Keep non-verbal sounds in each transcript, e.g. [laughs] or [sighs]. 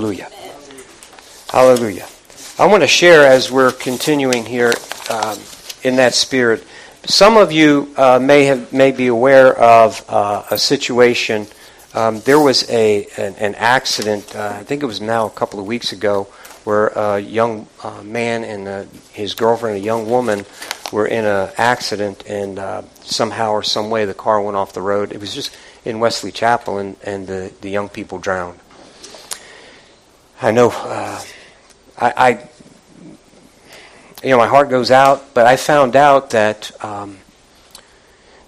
Hallelujah. Hallelujah. I want to share as we're continuing here um, in that spirit. Some of you uh, may have may be aware of uh, a situation. Um, there was a an, an accident. Uh, I think it was now a couple of weeks ago, where a young uh, man and uh, his girlfriend, a young woman, were in an accident, and uh, somehow or some way the car went off the road. It was just in Wesley Chapel, and, and the, the young people drowned. I know, uh, I, I, you know, my heart goes out, but I found out that um,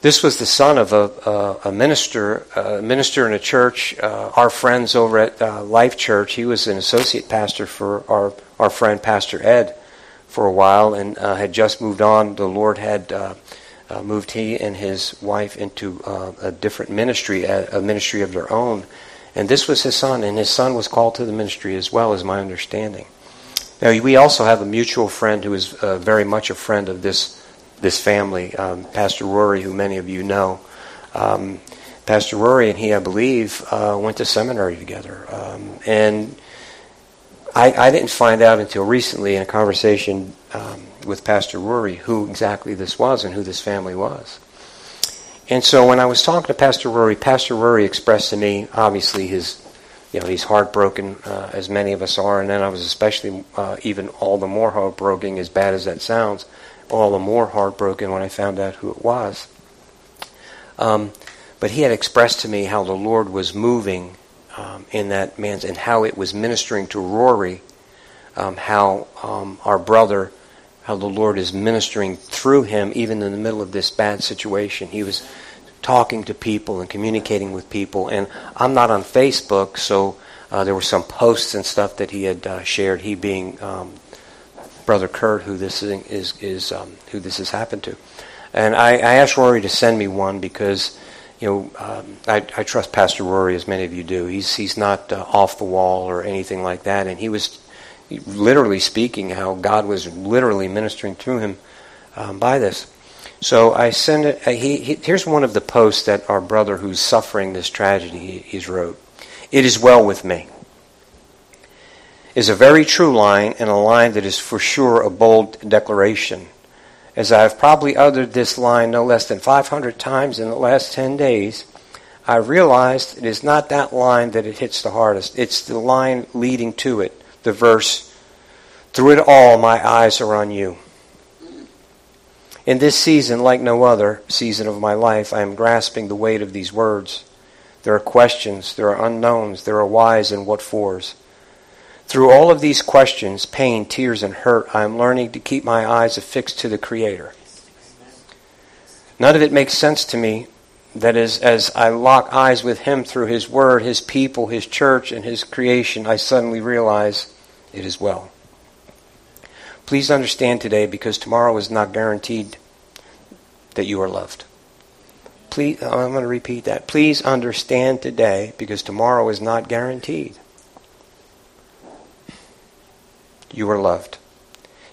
this was the son of a, a, a minister, a minister in a church. Uh, our friends over at uh, Life Church. He was an associate pastor for our our friend Pastor Ed for a while, and uh, had just moved on. The Lord had. Uh, uh, moved he and his wife into a different ministry, a, a ministry of their own, and this was his son, and his son was called to the ministry as well, as my understanding. Now, we also have a mutual friend who is uh, very much a friend of this this family, um, Pastor Rory, who many of you know. Um, Pastor Rory and he, I believe, uh, went to seminary together. Um, and I, I, didn't find out until recently in a conversation um, with Pastor Rory who exactly this was and who this family was. And so when I was talking to Pastor Rory, Pastor Rory expressed to me, obviously, his, you know, he's heartbroken, uh, as many of us are, and then I was especially uh, even all the more heartbroken, as bad as that sounds, all the more heartbroken when I found out who it was. Um, but he had expressed to me how the Lord was moving um, in that man's, and how it was ministering to Rory, um, how um, our brother how the Lord is ministering through him even in the middle of this bad situation. He was talking to people and communicating with people. And I'm not on Facebook, so uh, there were some posts and stuff that he had uh, shared. He being um, Brother Kurt, who this is, is, um, who this has happened to. And I, I, asked Rory to send me one because you know um, I, I, trust Pastor Rory as many of you do. He's he's not uh, off the wall or anything like that, and he was literally speaking, how God was literally ministering to him um, by this. So I send it. Uh, he, he, here's one of the posts that our brother who's suffering this tragedy he, he's wrote. It is well with me. Is a very true line and a line that is for sure a bold declaration. As I have probably uttered this line no less than 500 times in the last 10 days, I realized it is not that line that it hits the hardest. It's the line leading to it the verse, Through it all, my eyes are on you. In this season, like no other season of my life, I am grasping the weight of these words. There are questions, there are unknowns, there are whys and what fors. Through all of these questions, pain, tears, and hurt, I am learning to keep my eyes affixed to the Creator. None of it makes sense to me. That is, as I lock eyes with Him through His Word, His people, His church, and His creation, I suddenly realize it is well. Please understand today because tomorrow is not guaranteed that you are loved. Please, uh, I'm going to repeat that. Please understand today because tomorrow is not guaranteed. You are loved.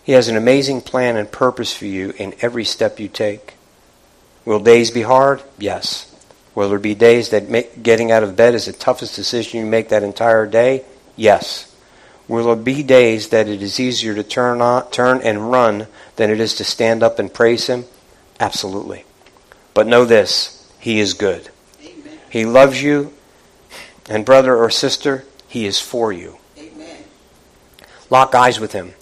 He has an amazing plan and purpose for you in every step you take. Will days be hard? Yes. Will there be days that getting out of bed is the toughest decision you make that entire day? Yes. Will there be days that it is easier to turn, on, turn and run than it is to stand up and praise Him? Absolutely. But know this He is good. Amen. He loves you, and brother or sister, He is for you. Amen. Lock eyes with Him.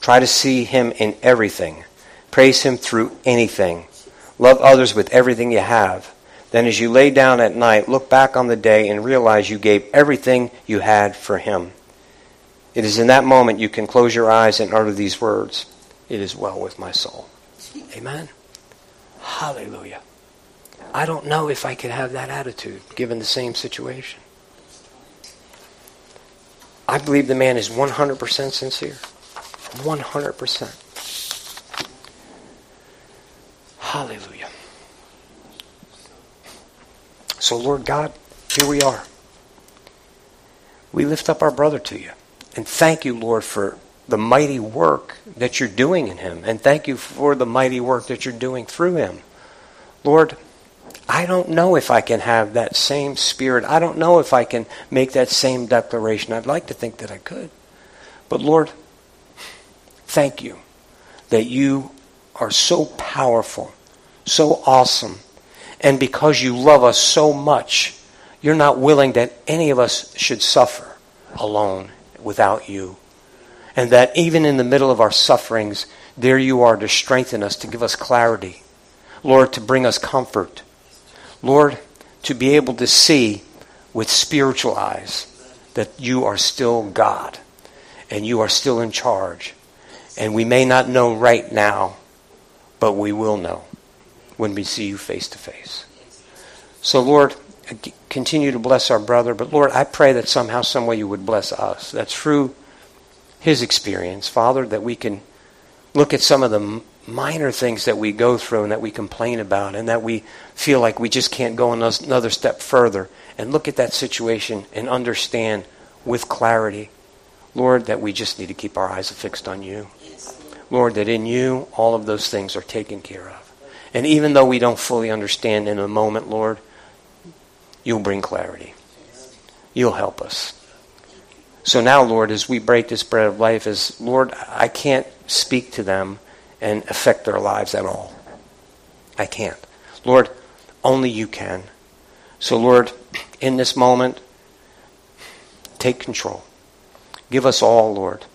Try to see Him in everything. Praise Him through anything. Love others with everything you have. Then, as you lay down at night, look back on the day and realize you gave everything you had for Him. It is in that moment you can close your eyes and utter these words It is well with my soul. Amen. Hallelujah. I don't know if I could have that attitude given the same situation. I believe the man is 100% sincere. 100%. Hallelujah. So, Lord God, here we are. We lift up our brother to you. And thank you, Lord, for the mighty work that you're doing in him. And thank you for the mighty work that you're doing through him. Lord, I don't know if I can have that same spirit. I don't know if I can make that same declaration. I'd like to think that I could. But Lord, thank you that you are so powerful, so awesome, and because you love us so much, you're not willing that any of us should suffer alone without you. And that even in the middle of our sufferings, there you are to strengthen us, to give us clarity. Lord, to bring us comfort. Lord, to be able to see with spiritual eyes that you are still God and you are still in charge. And we may not know right now, but we will know when we see you face to face. So, Lord, continue to bless our brother. But, Lord, I pray that somehow, some way you would bless us. That's through his experience, Father, that we can look at some of the minor things that we go through and that we complain about and that we feel like we just can't go another step further and look at that situation and understand with clarity, Lord, that we just need to keep our eyes fixed on you. Lord, that in you all of those things are taken care of. And even though we don't fully understand in a moment, Lord, you'll bring clarity. You'll help us. So now, Lord, as we break this bread of life, as Lord, I can't speak to them and affect their lives at all. I can't. Lord, only you can. So, Lord, in this moment, take control. Give us all, Lord,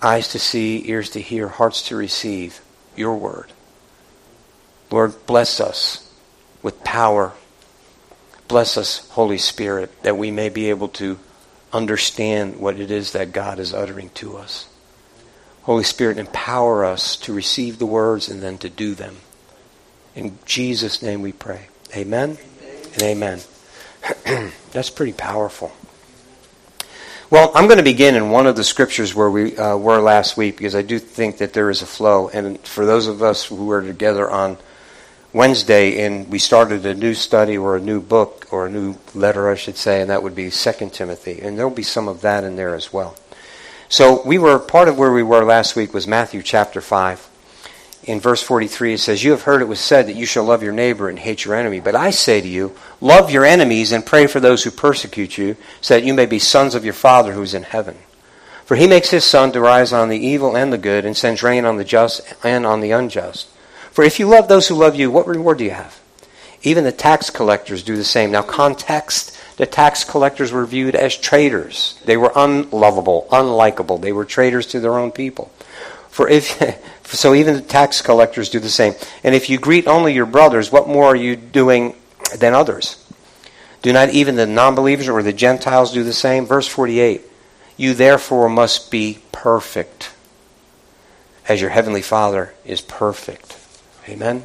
eyes to see, ears to hear, hearts to receive your word. Lord, bless us with power. Bless us, Holy Spirit, that we may be able to understand what it is that God is uttering to us. Holy Spirit, empower us to receive the words and then to do them. In Jesus' name we pray. Amen, and amen. [clears throat] That's pretty powerful. Well, I'm going to begin in one of the scriptures where we uh, were last week because I do think that there is a flow. And for those of us who were together on Wednesday and we started a new study or a new book or a new letter, I should say, and that would be Second Timothy. And there'll be some of that in there as well. So we were, part of where we were last week was Matthew chapter 5. In verse 43, it says, You have heard it was said that you shall love your neighbor and hate your enemy. But I say to you, love your enemies and pray for those who persecute you, so that you may be sons of your Father who is in heaven. For he makes his sun to rise on the evil and the good, and sends rain on the just and on the unjust. For if you love those who love you, what reward do you have? Even the tax collectors do the same. Now, context the tax collectors were viewed as traitors. They were unlovable, unlikable. They were traitors to their own people. For if [laughs] so even the tax collectors do the same. And if you greet only your brothers, what more are you doing than others? Do not even the non-believers or the Gentiles do the same? Verse 48. You therefore must be perfect as your heavenly Father is perfect. Amen.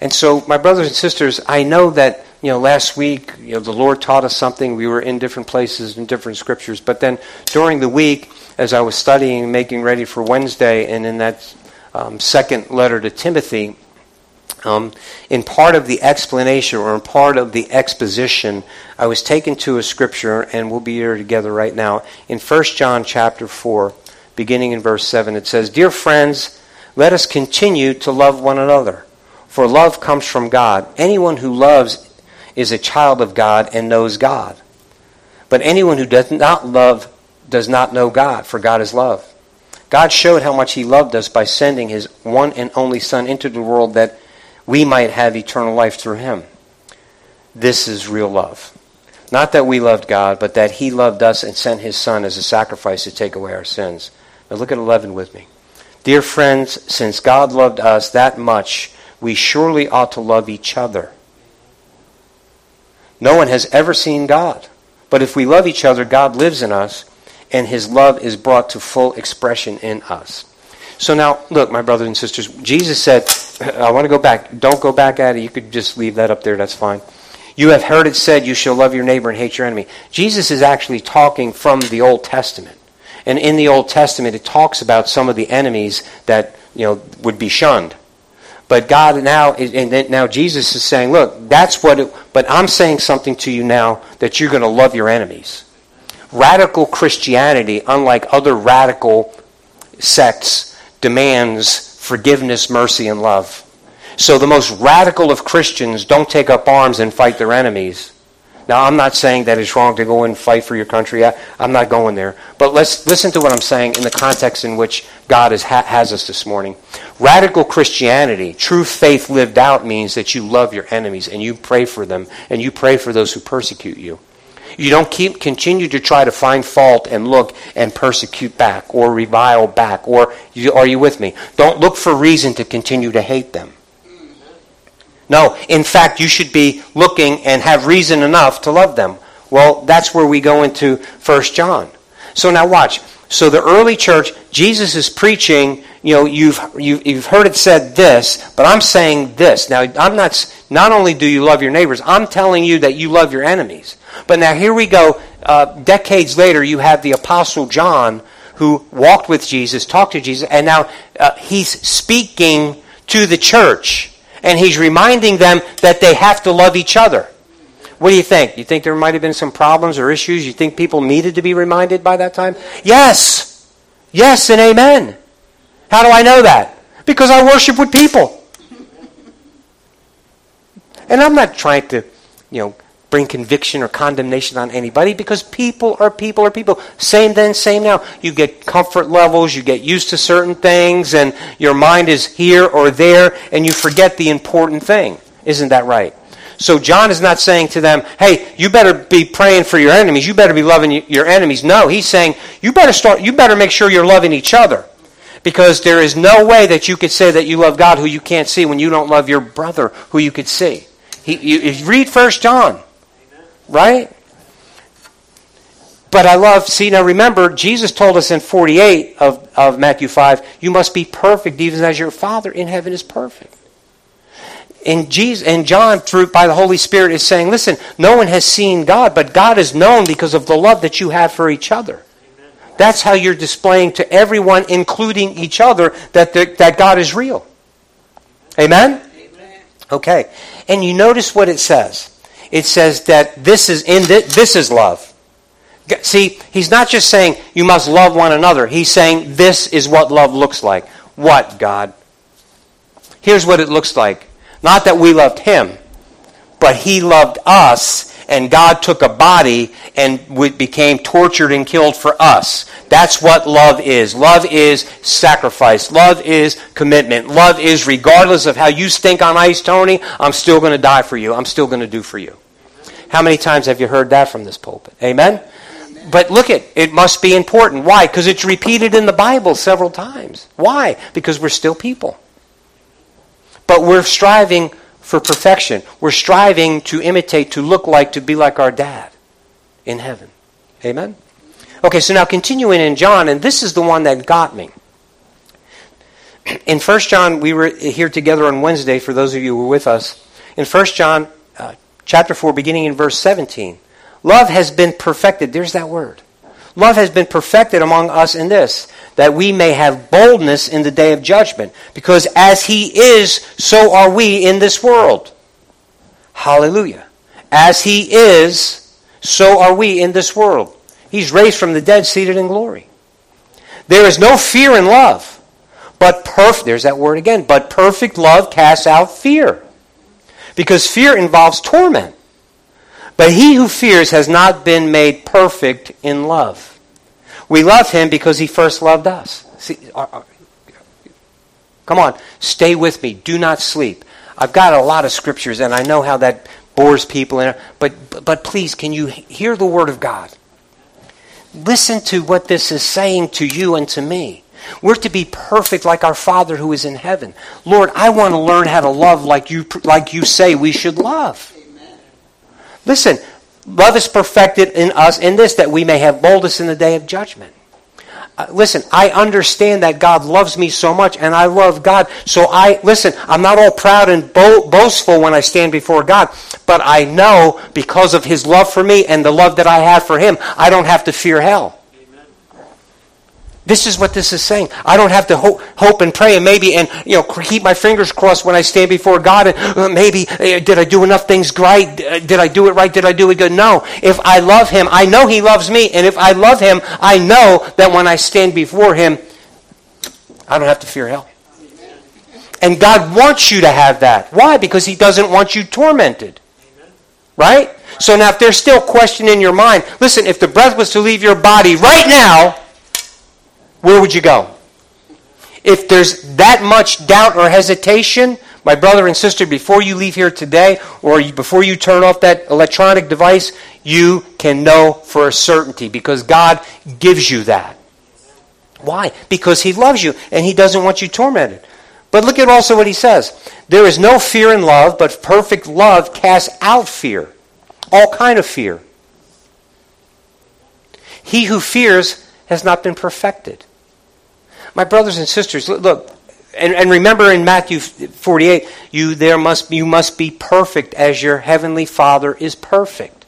And so, my brothers and sisters, I know that you know, last week, you know, the Lord taught us something. We were in different places in different scriptures. But then during the week, as I was studying making ready for Wednesday, and in that um, second letter to Timothy, um, in part of the explanation or in part of the exposition, I was taken to a scripture, and we'll be here together right now. In 1 John chapter 4, beginning in verse 7, it says, Dear friends, let us continue to love one another, for love comes from God. Anyone who loves is a child of God and knows God. But anyone who does not love does not know God, for God is love. God showed how much He loved us by sending His one and only Son into the world that we might have eternal life through Him. This is real love. Not that we loved God, but that He loved us and sent His Son as a sacrifice to take away our sins. Now look at 11 with me. Dear friends, since God loved us that much, we surely ought to love each other. No one has ever seen God. But if we love each other, God lives in us, and his love is brought to full expression in us. So now, look, my brothers and sisters, Jesus said, I want to go back. Don't go back at it. You could just leave that up there. That's fine. You have heard it said, you shall love your neighbor and hate your enemy. Jesus is actually talking from the Old Testament. And in the Old Testament, it talks about some of the enemies that, you know, would be shunned. But God now, and now Jesus is saying, look, that's what, it, but I'm saying something to you now that you're going to love your enemies. Radical Christianity, unlike other radical sects, demands forgiveness, mercy, and love. So the most radical of Christians don't take up arms and fight their enemies. Now, I'm not saying that it's wrong to go and fight for your country. I, am not going there. But let's listen to what I'm saying in the context in which God is, ha, has us this morning. Radical Christianity, true faith lived out, means that you love your enemies and you pray for them and you pray for those who persecute you. You don't keep continue to try to find fault and look and persecute back or revile back. Or you, are you with me? Don't look for reason to continue to hate them. No, in fact, you should be looking and have reason enough to love them. Well, that's where we go into 1 John. So now watch. So the early church, Jesus is preaching, you know, you've, you've, heard it said this, but I'm saying this. Now, I'm not, not only do you love your neighbors, I'm telling you that you love your enemies. But now here we go. Uh, decades later, you have the Apostle John who walked with Jesus, talked to Jesus, and now uh, he's speaking to the church and he's reminding them that they have to love each other. What do you think? You think there might have been some problems or issues? You think people needed to be reminded by that time? Yes. Yes and amen. How do I know that? Because I worship with people. And I'm not trying to, you know, bring conviction or condemnation on anybody because people are people are people. Same then, same now. You get comfort levels, you get used to certain things, and your mind is here or there, and you forget the important thing. Isn't that right? So John is not saying to them, hey, you better be praying for your enemies. You better be loving your enemies. No, he's saying, you better start, you better make sure you're loving each other. Because there is no way that you could say that you love God who you can't see when you don't love your brother who you could see. He, you, read First John. Right? But I love, see, now remember, Jesus told us in 48 of, of Matthew 5, you must be perfect even as your Father in heaven is perfect. And, Jesus, and John, through, by the Holy Spirit, is saying, listen, no one has seen God, but God is known because of the love that you have for each other. Amen. That's how you're displaying to everyone, including each other, that, the, that God is real. Amen? Amen? Okay. And you notice what it says it says that this is in this, is love. See, he's not just saying you must love one another. He's saying this is what love looks like. What, God? Here's what it looks like. Not that we loved him, but he loved us, and God took a body and became tortured and killed for us. That's what love is. Love is sacrifice. Love is commitment. Love is regardless of how you stink on ice, Tony, I'm still going to die for you. I'm still going to do for you. How many times have you heard that from this pulpit? Amen? But look at it must be important. Why? Because it's repeated in the Bible several times. Why? Because we're still people. But we're striving for perfection. We're striving to imitate, to look like, to be like our dad in heaven. Amen? Okay, so now continuing in John, and this is the one that got me. In 1 John, we were here together on Wednesday, for those of you who were with us. In 1 John uh, chapter 4, beginning in verse 17. Love has been perfected. There's that word. Love has been perfected among us in this, that we may have boldness in the day of judgment. Because as He is, so are we in this world. Hallelujah. As He is, so are we in this world. He's raised from the dead, seated in glory. There is no fear in love. But perfect, there's that word again, but perfect love casts out fear because fear involves torment. But he who fears has not been made perfect in love. We love him because he first loved us. See, uh, uh, come on, stay with me. Do not sleep. I've got a lot of scriptures, and I know how that bores people. In, but, but please, can you hear the word of God? Listen to what this is saying to you and to me. We're to be perfect like our Father who is in heaven. Lord, I want to learn how to love like you, like you say we should love. Listen, love is perfected in us in this that we may have boldness in the day of judgment. Uh, listen, I understand that God loves me so much, and I love God. So I listen. I'm not all proud and bo- boastful when I stand before God, but I know because of His love for me and the love that I have for Him, I don't have to fear hell. This is what this is saying. I don't have to hope, hope and pray and maybe and you know keep my fingers crossed when I stand before God and uh, maybe uh, did I do enough things right? Uh, did I do it right? Did I do it good? No. If I love Him, I know He loves me, and if I love Him, I know that when I stand before Him, I don't have to fear hell. And God wants you to have that. Why? Because He doesn't want you tormented. Right? So now, if there's still question in your mind, listen, if the breath was to leave your body right now, where would you go? If there's that much doubt or hesitation, my brother and sister, before you leave here today or before you turn off that electronic device, you can know for a certainty because God gives you that. Why? Because He loves you and He doesn't want you tormented. But look at also what He says. There is no fear in love, but perfect love casts out fear. All kind of fear. He who fears has not been perfected. My brothers and sisters, look, and, and remember in Matthew 48, you there must you must be perfect as your heavenly Father is perfect.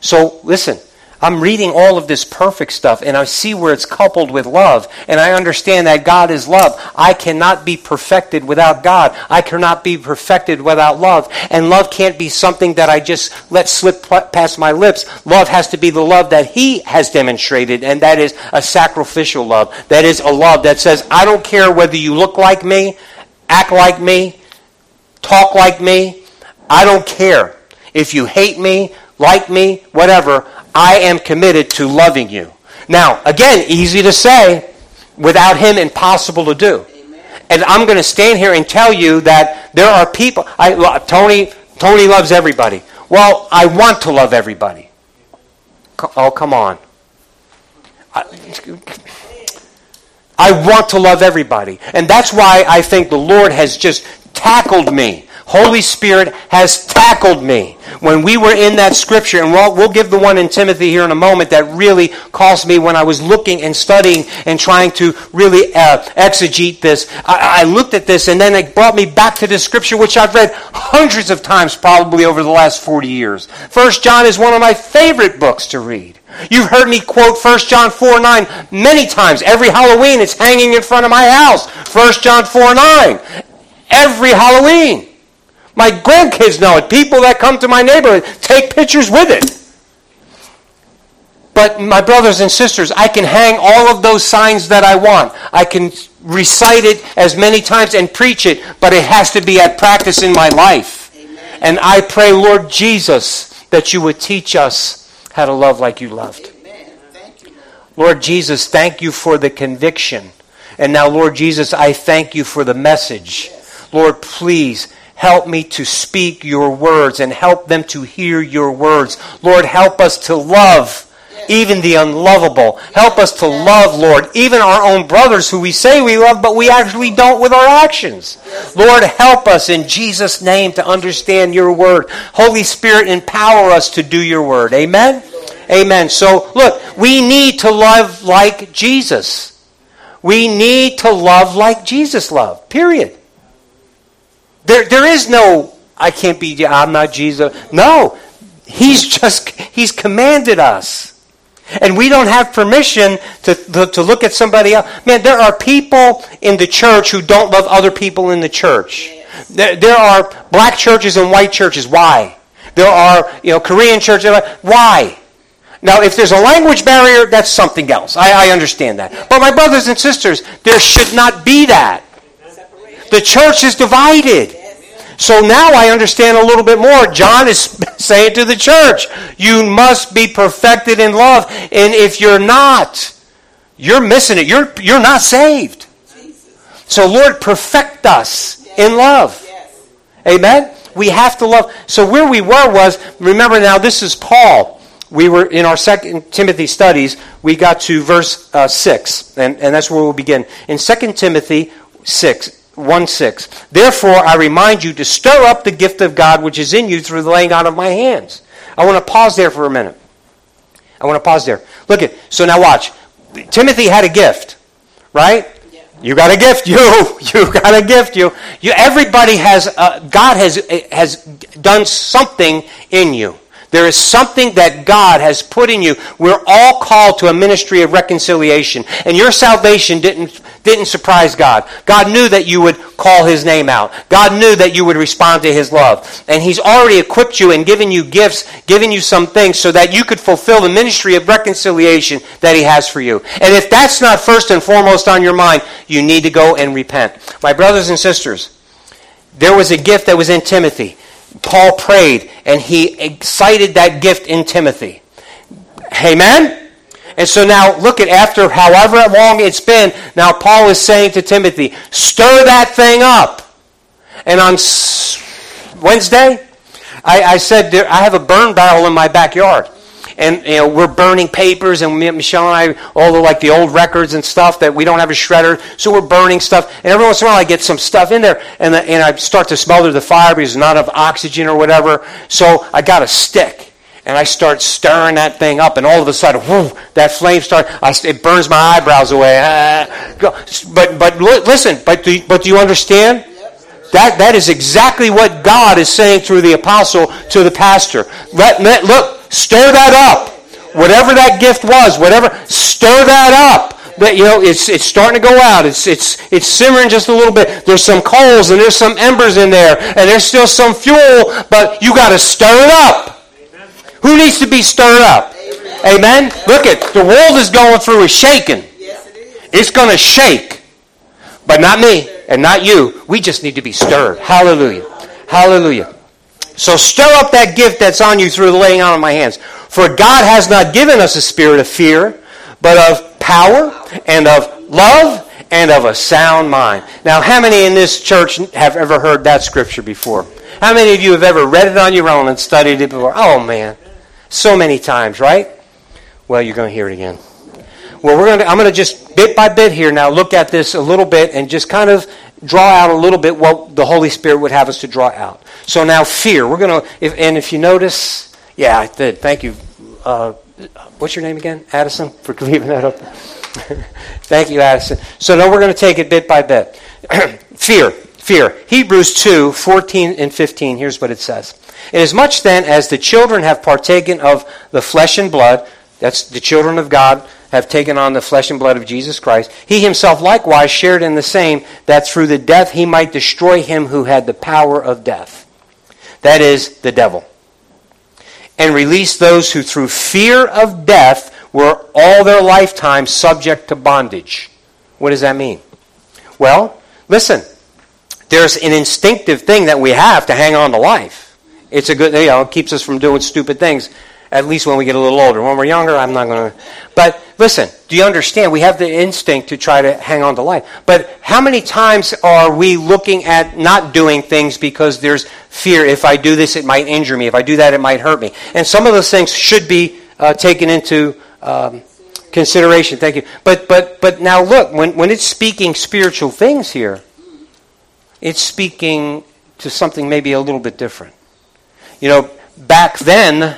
So listen, I'm reading all of this perfect stuff and I see where it's coupled with love. And I understand that God is love. I cannot be perfected without God. I cannot be perfected without love. And love can't be something that I just let slip past my lips. Love has to be the love that He has demonstrated, and that is a sacrificial love. That is a love that says, I don't care whether you look like me, act like me, talk like me. I don't care. If you hate me, like me, whatever, I am committed to loving you. Now, again, easy to say, without him, impossible to do. And I'm going to stand here and tell you that there are people. I, Tony, Tony loves everybody. Well, I want to love everybody. Oh, come on. I, I want to love everybody. And that's why I think the Lord has just tackled me Holy Spirit has tackled me. When we were in that scripture, and we'll, we'll, give the one in Timothy here in a moment that really caused me when I was looking and studying and trying to really uh, exegete this. I, I looked at this and then it brought me back to this scripture which I've read hundreds of times probably over the last 40 years. First John is one of my favorite books to read. You've heard me quote 1 John 4 9 many times. Every Halloween it's hanging in front of my house. 1 John 4 9. Every Halloween. My grandkids know it. People that come to my neighborhood take pictures with it. But my brothers and sisters, I can hang all of those signs that I want. I can recite it as many times and preach it, but it has to be at practice in my life. Amen. And I pray, Lord Jesus, that you would teach us how to love like you loved. You, Lord Jesus, thank you for the conviction. And now, Lord Jesus, I thank you for the message. Yes. Lord, please Help me to speak your words and help them to hear your words. Lord, help us to love even the unlovable. Help us to love, Lord, even our own brothers who we say we love, but we actually don't with our actions. Lord, help us in Jesus' name to understand your word. Holy Spirit, empower us to do your word. Amen? Amen. So, look, we need to love like Jesus. We need to love like Jesus loved. Period. There, there is no, I can't be, I'm not Jesus. No. He's just, he's commanded us. And we don't have permission to, to, to, look at somebody else. Man, there are people in the church who don't love other people in the church. There, there are black churches and white churches. Why? There are, you know, Korean churches. Why? Now, if there's a language barrier, that's something else. I, I understand that. But my brothers and sisters, there should not be that. The church is divided. So now I understand a little bit more. John is [laughs] saying to the church, you must be perfected in love. And if you're not, you're missing it. You're, you're not saved. So, Lord, perfect us in love. Amen? We have to love. So, where we were was, remember now, this is Paul. We were in our second Timothy studies, we got to verse uh, 6, and, and that's where we'll begin. In 2 Timothy 6, 1 6. Therefore, I remind you to stir up the gift of God which is in you through the laying on of my hands. I want to pause there for a minute. I want to pause there. Look at so now watch. Timothy had a gift, right? You got a gift, [laughs] you. You got a gift, you. You. Everybody has. Uh, God has has done something in you. There is something that God has put in you. We're all called to a ministry of reconciliation. And your salvation didn't, didn't surprise God. God knew that you would call His name out. God knew that you would respond to His love. And He's already equipped you and given you gifts, given you some things so that you could fulfill the ministry of reconciliation that He has for you. And if that's not first and foremost on your mind, you need to go and repent. My brothers and sisters, There was a gift that was in Timothy. Paul prayed, and he excited that gift in Timothy. Amen? And so now, look at after however long it's been, now Paul is saying to Timothy, stir that thing up. And on Wednesday, I, I said, I have a burn barrel in my backyard and you know we're burning papers and Michelle and I all the like the old records and stuff that we don't have a shredder so we're burning stuff and every once in a while I get some stuff in there and, the, and I start to smother the fire because not enough oxygen or whatever so I got a stick and I start stirring that thing up, and all of a sudden, whoo, that flame starts. it burns my eyebrows away. Ah, but but listen, but do, you, but do you understand? That that is exactly what God is saying through the apostle to the pastor. Let, let look, stir that up. Whatever that gift was, whatever, stir that up that you know it's it's starting to go out. It's it's it's simmering just a little bit. There's some coals and there's some embers in there, and there's still some fuel, but you got to stir it up. Who needs to be stirred up? Amen. Amen. Look at the world is going through a shaking. Yes, it it's going to shake. But not me and not you. We just need to be stirred. Hallelujah. Hallelujah. So stir up that gift that's on you through the laying on of my hands. For God has not given us a spirit of fear, but of power and of love and of a sound mind. Now, how many in this church have ever heard that scripture before? How many of you have ever read it on your own and studied it before? Oh, man so many times, right? Well, you're going to hear it again. Well, we're going to, I'm going to just bit by bit here now look at this a little bit and just kind of draw out a little bit what the Holy Spirit would have us to draw out. So now fear. We're going to, and if you notice, yeah, I did. Thank you. Uh, what's your name again? Addison, [laughs] for leaving that up. [laughs] Thank you, Addison. So now we're going to take it bit by bit. [clears throat] fear. Fear. Hebrews 2, 14 and 15. Here's what it says. Inasmuch then as the children have partaken of the flesh and blood, that's the children of God have taken on the flesh and blood of Jesus Christ, he himself likewise shared in the same, that through the death he might destroy him who had the power of death. That is, the devil. And release those who through fear of death were all their lifetime subject to bondage. What does that mean? Well, listen, there's an instinctive thing that we have to hang on to life. It's a good, you know, it keeps us from doing stupid things, at least when we get a little older. When we're younger, I'm not going to. But listen, do you understand? We have the instinct to try to hang on to life. But how many times are we looking at not doing things because there's fear? If I do this, it might injure me. If I do that, it might hurt me. And some of those things should be uh, taken into. Um, consideration. Thank you. But but but now look, when when it's speaking spiritual things here, it's speaking to something maybe a little bit different. You know, back then,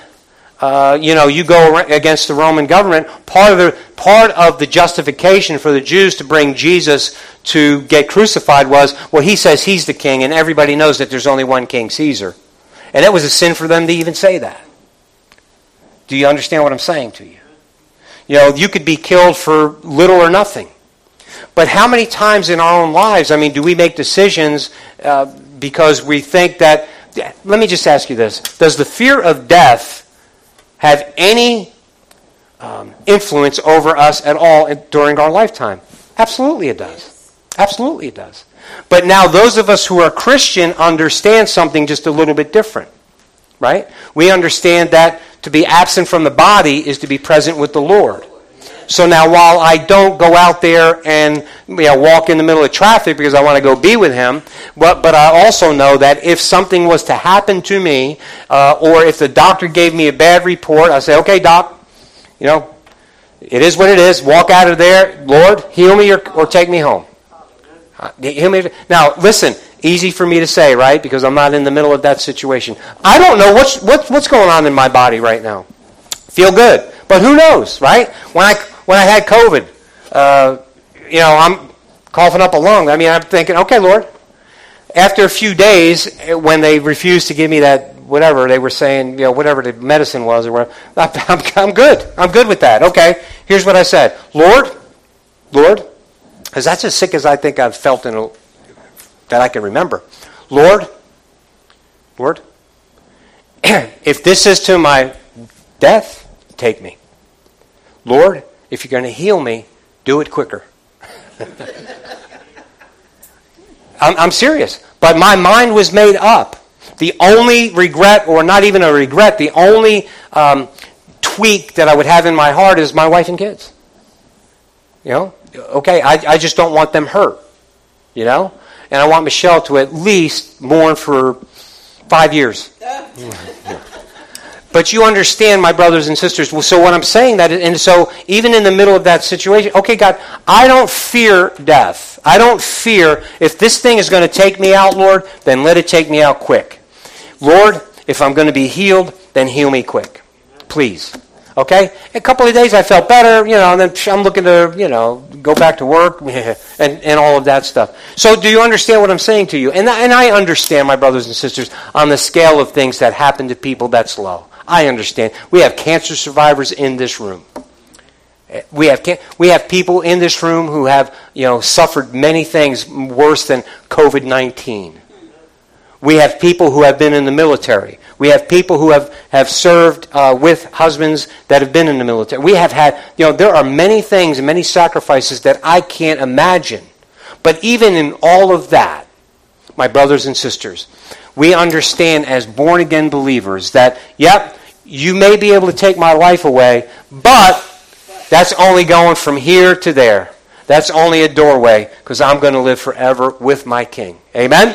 uh, you know, you go against the Roman government. Part of the part of the justification for the Jews to bring Jesus to get crucified was, well, he says he's the king, and everybody knows that there's only one king, Caesar, and it was a sin for them to even say that. Do you understand what I'm saying to you? You know, you could be killed for little or nothing. But how many times in our own lives, I mean, do we make decisions uh, because we think that let me just ask you this Does the fear of death have any um, influence over us at all during our lifetime? Absolutely it does. Absolutely it does. But now, those of us who are Christian understand something just a little bit different, right? We understand that to be absent from the body is to be present with the Lord. So now, while I don't go out there and you know, walk in the middle of traffic because I want to go be with him, but, but I also know that if something was to happen to me, uh, or if the doctor gave me a bad report, I say, okay, doc, you know, it is what it is. Walk out of there. Lord, heal me or, or take me home. Uh, heal me. Now, listen, easy for me to say, right? Because I'm not in the middle of that situation. I don't know what's, what, what's going on in my body right now. Feel good. But who knows, right? When I when I had COVID, uh, you know, I'm coughing up a lung. I mean, I'm thinking, okay, Lord. After a few days, when they refused to give me that whatever they were saying, you know, whatever the medicine was, or whatever, [laughs] I'm, I'm good. I'm good with that. Okay, here's what I said, Lord, Lord, because that's as sick as I think I've felt in a, that I can remember. Lord, Lord, [clears throat] if this is to my death, take me. Lord, if you're going to heal me, do it quicker. [laughs] I'm, I'm, serious. But my mind was made up. The only regret, or not even a regret, the only um, tweak that I would have in my heart is my wife and kids. You know? Okay, I, I just don't want them hurt. You know? And I want Michelle to at least mourn for five years. [laughs] But you understand, my brothers and sisters. So what I'm saying that, and so even in the middle of that situation, okay, God, I don't fear death. I don't fear if this thing is going to take me out, Lord, then let it take me out quick. Lord, if I'm going to be healed, then heal me quick, please. Okay? A couple of days I felt better, you know, and then I'm looking to, you know, go back to work [laughs] and, and all of that stuff. So do you understand what I'm saying to you? And, and I understand, my brothers and sisters, on the scale of things that happen to people, that's low. I understand. We have cancer survivors in this room. We have, we have people in this room who have you know, suffered many things worse than COVID 19. We have people who have been in the military. We have people who have, have served uh, with husbands that have been in the military. We have had, you know, there are many things and many sacrifices that I can't imagine. But even in all of that, my brothers and sisters, we understand as born again believers that, yep, you may be able to take my life away, but that's only going from here to there. That's only a doorway because I'm going to live forever with my King. Amen?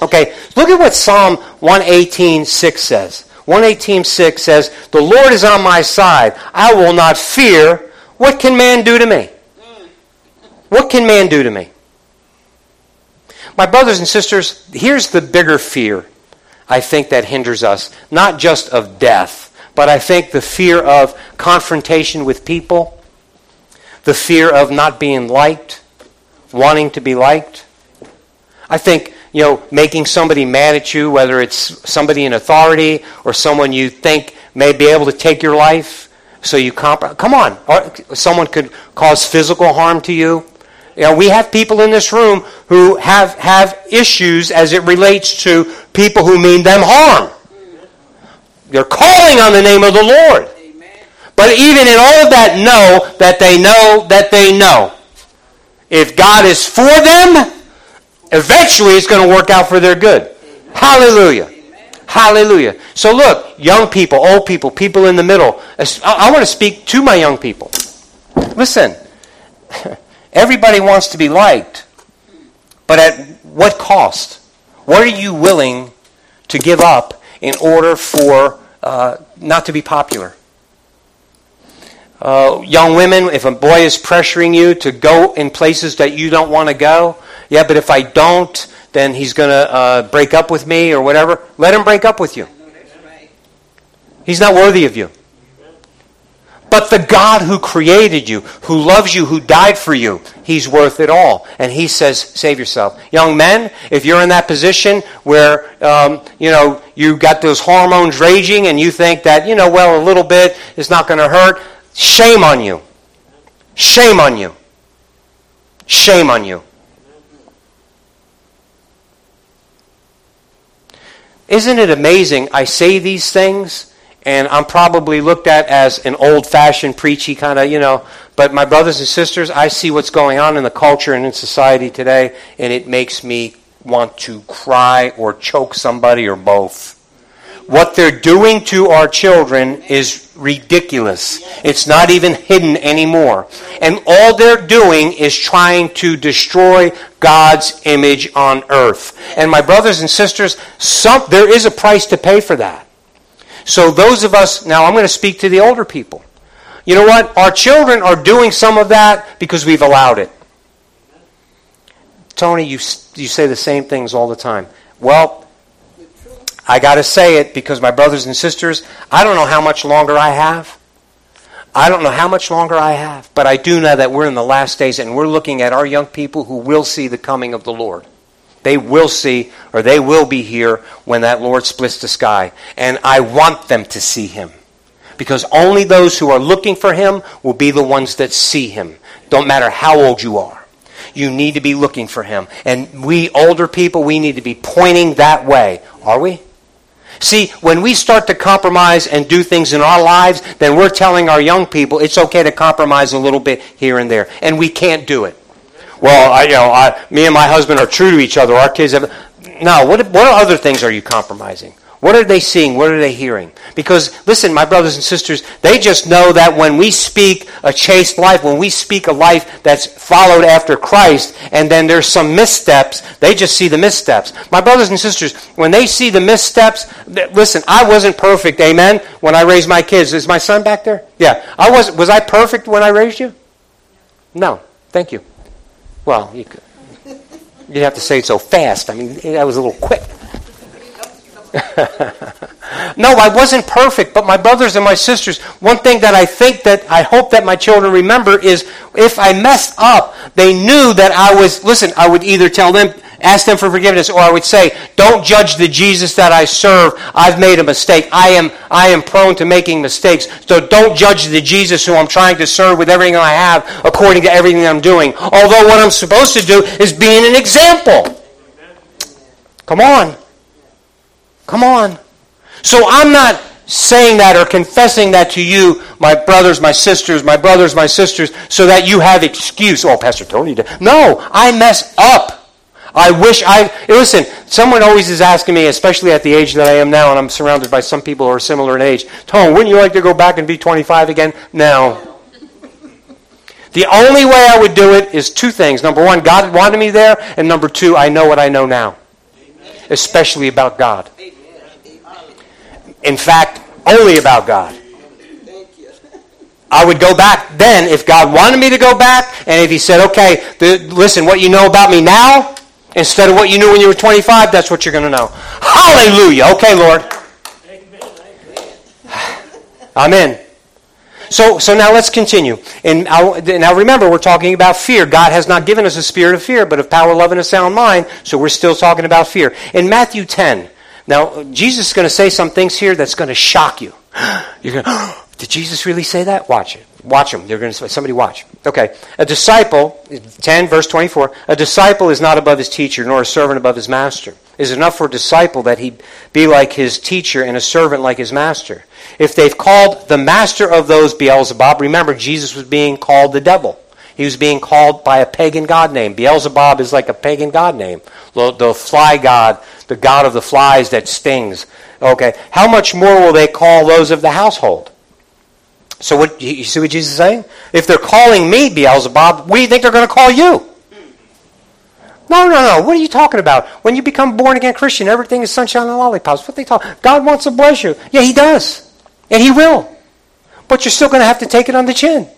Okay, look at what Psalm 118.6 says. 118.6 says, The Lord is on my side. I will not fear. What can man do to me? What can man do to me? My brothers and sisters, here's the bigger fear I think that hinders us. Not just of death, but I think the fear of confrontation with people, the fear of not being liked, wanting to be liked. I think, you know, making somebody mad at you, whether it's somebody in authority or someone you think may be able to take your life, so you comp- come on, or someone could cause physical harm to you. You know, we have people in this room who have, have issues as it relates to people who mean them harm. They're calling on the name of the Lord. But even in all of that, know that they know that they know. If God is for them, eventually it's going to work out for their good. Hallelujah. Hallelujah. So look, young people, old people, people in the middle. I want to speak to my young people. Listen. [laughs] Everybody wants to be liked, but at what cost? What are you willing to give up in order for uh, not to be popular? Uh, young women, if a boy is pressuring you to go in places that you don't want to go, yeah, but if I don't, then he's going to uh, break up with me or whatever. Let him break up with you. He's not worthy of you. But the God who created you, who loves you, who died for you, He's worth it all. And He says, save yourself. Young men, if you're in that position where, um, you know, you got those hormones raging and you think that, you know, well, a little bit is not going to hurt, shame on you. Shame on you. Shame on you. Isn't it amazing? I say these things and I'm probably looked at as an old fashioned, preachy kind of, you know. But my brothers and sisters, I see what's going on in the culture and in society today, and it makes me want to cry or choke somebody or both. What they're doing to our children is ridiculous. It's not even hidden anymore. And all they're doing is trying to destroy God's image on earth. And my brothers and sisters, some, there is a price to pay for that. So those of us, now I'm going to speak to the older people. You know what? Our children are doing some of that because we've allowed it. Tony, you, you say the same things all the time. Well, I got to say it because my brothers and sisters, I don't know how much longer I have. I don't know how much longer I have, but I do know that we're in the last days and we're looking at our young people who will see the coming of the Lord. They will see, or they will be here when that Lord splits the sky. And I want them to see him. Because only those who are looking for him will be the ones that see him. Don't matter how old you are. You need to be looking for him. And we older people, we need to be pointing that way. Are we? See, when we start to compromise and do things in our lives, then we're telling our young people it's okay to compromise a little bit here and there. And we can't do it well, I, you know, I, me and my husband are true to each other. Our kids have. Now, what, what other things are you compromising? What are they seeing? What are they hearing? Because, listen, my brothers and sisters, they just know that when we speak a chaste life, when we speak a life that's followed after Christ, and then there's some missteps, they just see the missteps. My brothers and sisters, when they see the missteps, listen, I wasn't perfect, amen, when I raised my kids. Is my son back there? Yeah. I was, was I perfect when I raised you? No. Thank you. Well, you could. You'd have to say it so fast. I mean, I was a little quick. [laughs] no, I wasn't perfect, but my brothers and my sisters, one thing that I think that I hope that my children remember is if I messed up, they knew that I was, listen, I would either tell them, ask them for forgiveness, or I would say, don't judge the Jesus that I serve. I've made a mistake. I am, I am prone to making mistakes. So don't judge the Jesus who I'm trying to serve with everything I have according to everything I'm doing. Although what I'm supposed to do is being an example. Come on. Come on. So I'm not saying that or confessing that to you, my brothers, my sisters, my brothers, my sisters, so that you have excuse. Oh, Pastor Tony. No, I mess up. I wish I. Listen, someone always is asking me, especially at the age that I am now, and I'm surrounded by some people who are similar in age. Tom, wouldn't you like to go back and be 25 again? No. The only way I would do it is two things. Number one, God wanted me there, and number two, I know what I know now, especially about God. In fact, only about God. I would go back then if God wanted me to go back, and if He said, okay, the, listen, what you know about me now, instead of what you knew when you were 25, that's what you're going to know. Hallelujah. Okay, Lord. [sighs] Amen. So, so now let's continue. And now remember, we're talking about fear. God has not given us a spirit of fear, but of power, love, and a sound mind. So we're still talking about fear. In Matthew 10, now, Jesus is going to say some things here that's going to shock you. [gasps] You're going, [gasps] oh, did Jesus really say that? Watch it. Watch him. You're going to somebody watch. Okay. A disciple, 10 verse 24, a disciple is not above his teacher, nor a servant above his master. It is enough for a disciple that he be like his teacher and a servant like his master. If they've called the master of those Beelzebub, remember Jesus was being called the devil. He was being called by a pagan god name. Beelzebub is like a pagan god name. The, the fly god, the god of the flies that stings. Okay, how much more will they call those of the household? So what you see what Jesus is saying? If they're calling me Beelzebub, what do you think they're going to call you? No, no, no. What are you talking about? When you become born again Christian, everything is sunshine and lollipops. What they talk? God wants to bless you. Yeah, He does, and He will. But you're still going to have to take it on the chin.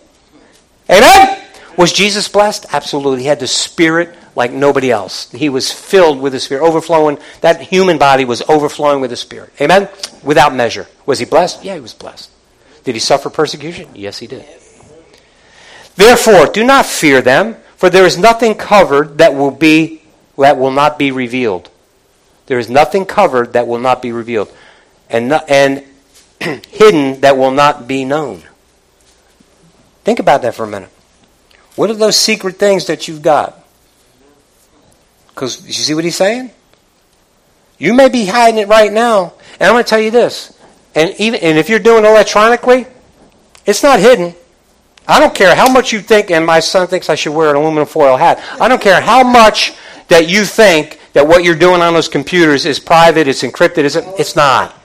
Amen. Was Jesus blessed? Absolutely. He had the Spirit like nobody else. He was filled with the Spirit, overflowing. That human body was overflowing with the Spirit. Amen? Without measure. Was he blessed? Yeah, he was blessed. Did he suffer persecution? Yes, he did. Therefore, do not fear them, for there is nothing covered that will be that will not be revealed. There is nothing covered that will not be revealed, and and [clears throat] hidden that will not be known. Think about that for a minute. What are those secret things that you've got? Because you see what he's saying? You may be hiding it right now. And I'm going to tell you this. And even and if you're doing electronically, it's not hidden. I don't care how much you think, and my son thinks I should wear an aluminum foil hat. I don't care how much that you think that what you're doing on those computers is private, it's encrypted, it's, it's not.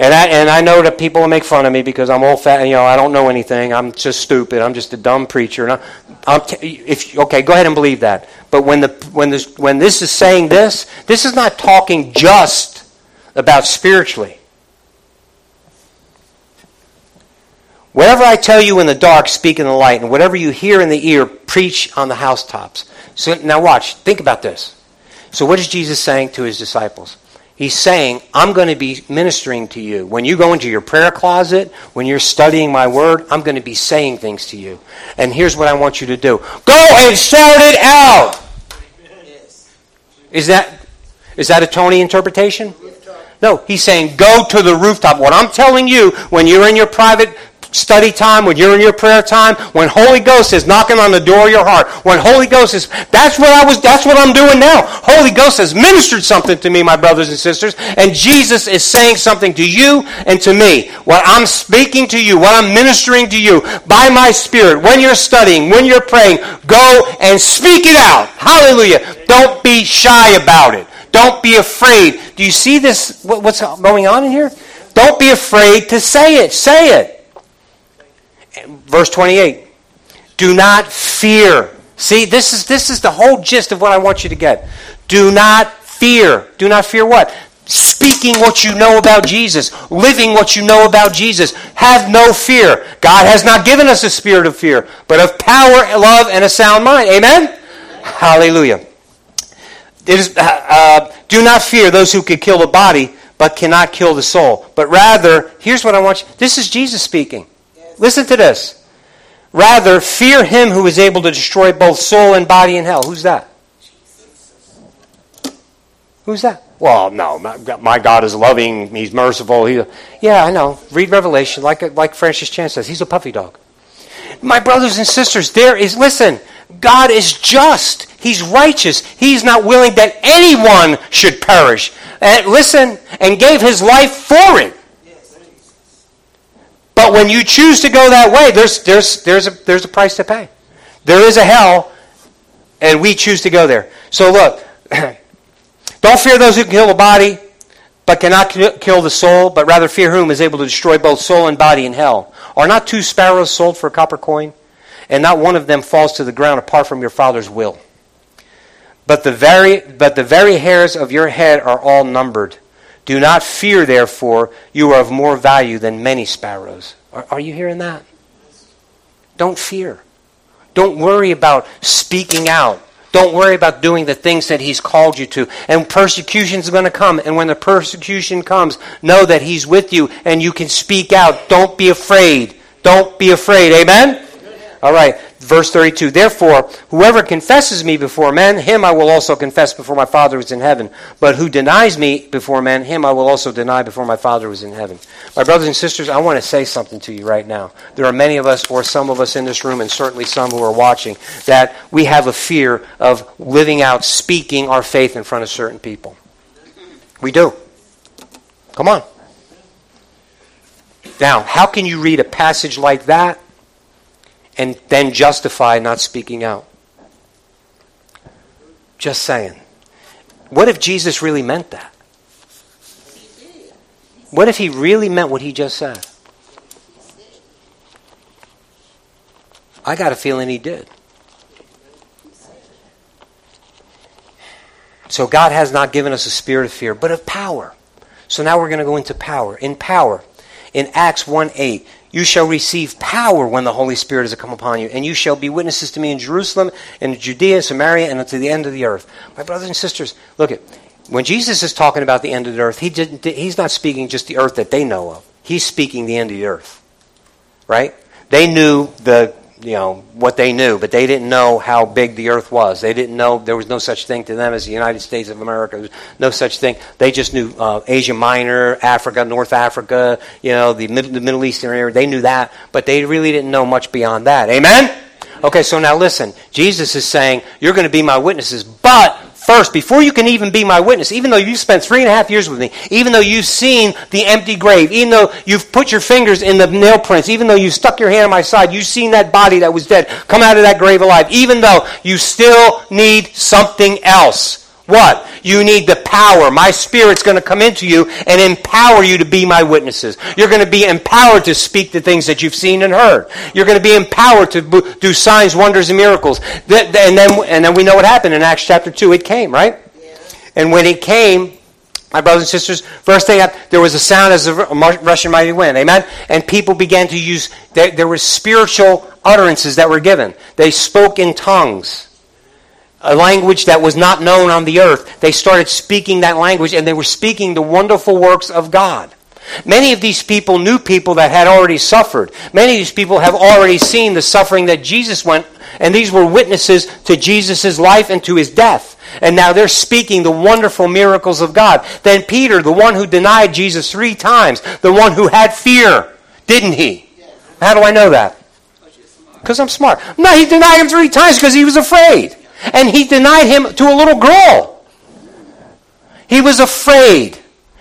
And I, and I know that people will make fun of me because I'm old fat. You know, I don't know anything. I'm just stupid. I'm just a dumb preacher. And t- if okay, go ahead and believe that. But when the when this when this is saying this, this is not talking just about spiritually. Whatever I tell you in the dark, speak in the light, and whatever you hear in the ear, preach on the housetops. So now watch. Think about this. So what is Jesus saying to his disciples? He's saying, I'm going to be ministering to you. When you go into your prayer closet, when you're studying my word, I'm going to be saying things to you. And here's what I want you to do go and shout it out. Is that, is that a Tony interpretation? No, he's saying go to the rooftop. What I'm telling you, when you're in your private study time, when you're in your prayer time, when Holy Ghost is knocking on the door of your heart, when Holy Ghost is, that's what I was, that's what I'm doing now. Holy Ghost has ministered something to me, my brothers and sisters, and Jesus is saying something to you and to me. What I'm speaking to you, what I'm ministering to you by my Spirit, when you're studying, when you're praying, go and speak it out. Hallelujah. Don't be shy about it. Don't be afraid. Do you see this, what's going on in here? Don't be afraid to say it. Say it. Verse 28. Do not fear. See, this is, this is the whole gist of what I want you to get. Do not fear. Do not fear what? Speaking what you know about Jesus, living what you know about Jesus. Have no fear. God has not given us a spirit of fear, but of power, love, and a sound mind. Amen? Hallelujah. It is, uh, uh, do not fear those who could kill the body, but cannot kill the soul. But rather, here's what I want you. This is Jesus speaking. Listen to this. Rather, fear him who is able to destroy both soul and body in hell. Who's that? Jesus. Who's that? Well, no, my God is loving. He's merciful. He, yeah, I know. Read Revelation, like like Francis Chan says. He's a puffy dog. My brothers and sisters, there is. Listen, God is just. He's righteous. He's not willing that anyone should perish. And listen, and gave His life for it. But when you choose to go that way, there's, there's, there's, a, there's a price to pay. There is a hell, and we choose to go there. So look, [clears throat] don't fear those who can kill the body, but cannot kill the soul, but rather fear whom is able to destroy both soul and body in hell. Are not two sparrows sold for a copper coin? And not one of them falls to the ground apart from your Father's will. But the very, but the very hairs of your head are all numbered. Do not fear, therefore, you are of more value than many sparrows. Are, are, you hearing that? Don't fear. Don't worry about speaking out. Don't worry about doing the things that He's called you to. And persecution is going to come. And when the persecution comes, know that He's with you and you can speak out. Don't be afraid. Don't be afraid. Amen? All right. Verse 32 Therefore, whoever confesses me before men, him I will also confess before my Father who is in heaven. But who denies me before men, him I will also deny before my Father who is in heaven. My brothers and sisters, I want to say something to you right now. There are many of us, or some of us in this room, and certainly some who are watching, that we have a fear of living out, speaking our faith in front of certain people. We do. Come on. Now, how can you read a passage like that and then justify not speaking out. Just saying. What if Jesus really meant that? What if he really meant what he just said? I got a feeling he did. So God has not given us a spirit of fear, but of power. So now we're going to go into power. In power, in Acts 1 8, you shall receive power when the Holy Spirit has come upon you, and you shall be witnesses to me in Jerusalem, in Judea, Samaria, and unto the end of the earth. My brothers and sisters, look at when Jesus is talking about the end of the earth, he didn't, he's not speaking just the earth that they know of. He's speaking the end of the earth. Right? They knew the you know what they knew, but they didn't know how big the earth was. They didn't know there was no such thing to them as the United States of America. There was no such thing. They just knew uh, Asia Minor, Africa, North Africa, you know, the, Mid- the Middle Eastern area. They knew that, but they really didn't know much beyond that. Amen. Okay, so now listen. Jesus is saying, You're going to be my witnesses, but First, before you can even be my witness, even though you've spent three and a half years with me, even though you've seen the empty grave, even though you've put your fingers in the nail prints, even though you stuck your hand on my side, you've seen that body that was dead come out of that grave alive, even though you still need something else. What? You need the power. My Spirit's going to come into you and empower you to be my witnesses. You're going to be empowered to speak the things that you've seen and heard. You're going to be empowered to do signs, wonders, and miracles. And then, and then we know what happened in Acts chapter 2. It came, right? And when it came, my brothers and sisters, first thing, up, there was a sound as a rushing mighty wind. Amen? And people began to use, there, there were spiritual utterances that were given. They spoke in tongues a language that was not known on the earth. They started speaking that language and they were speaking the wonderful works of God. Many of these people knew people that had already suffered. Many of these people have already seen the suffering that Jesus went, and these were witnesses to Jesus' life and to his death. And now they're speaking the wonderful miracles of God. Then Peter, the one who denied Jesus three times, the one who had fear, didn't he? How do I know that? Because I'm smart. No, he denied him three times because he was afraid. And he denied him to a little girl. He was afraid.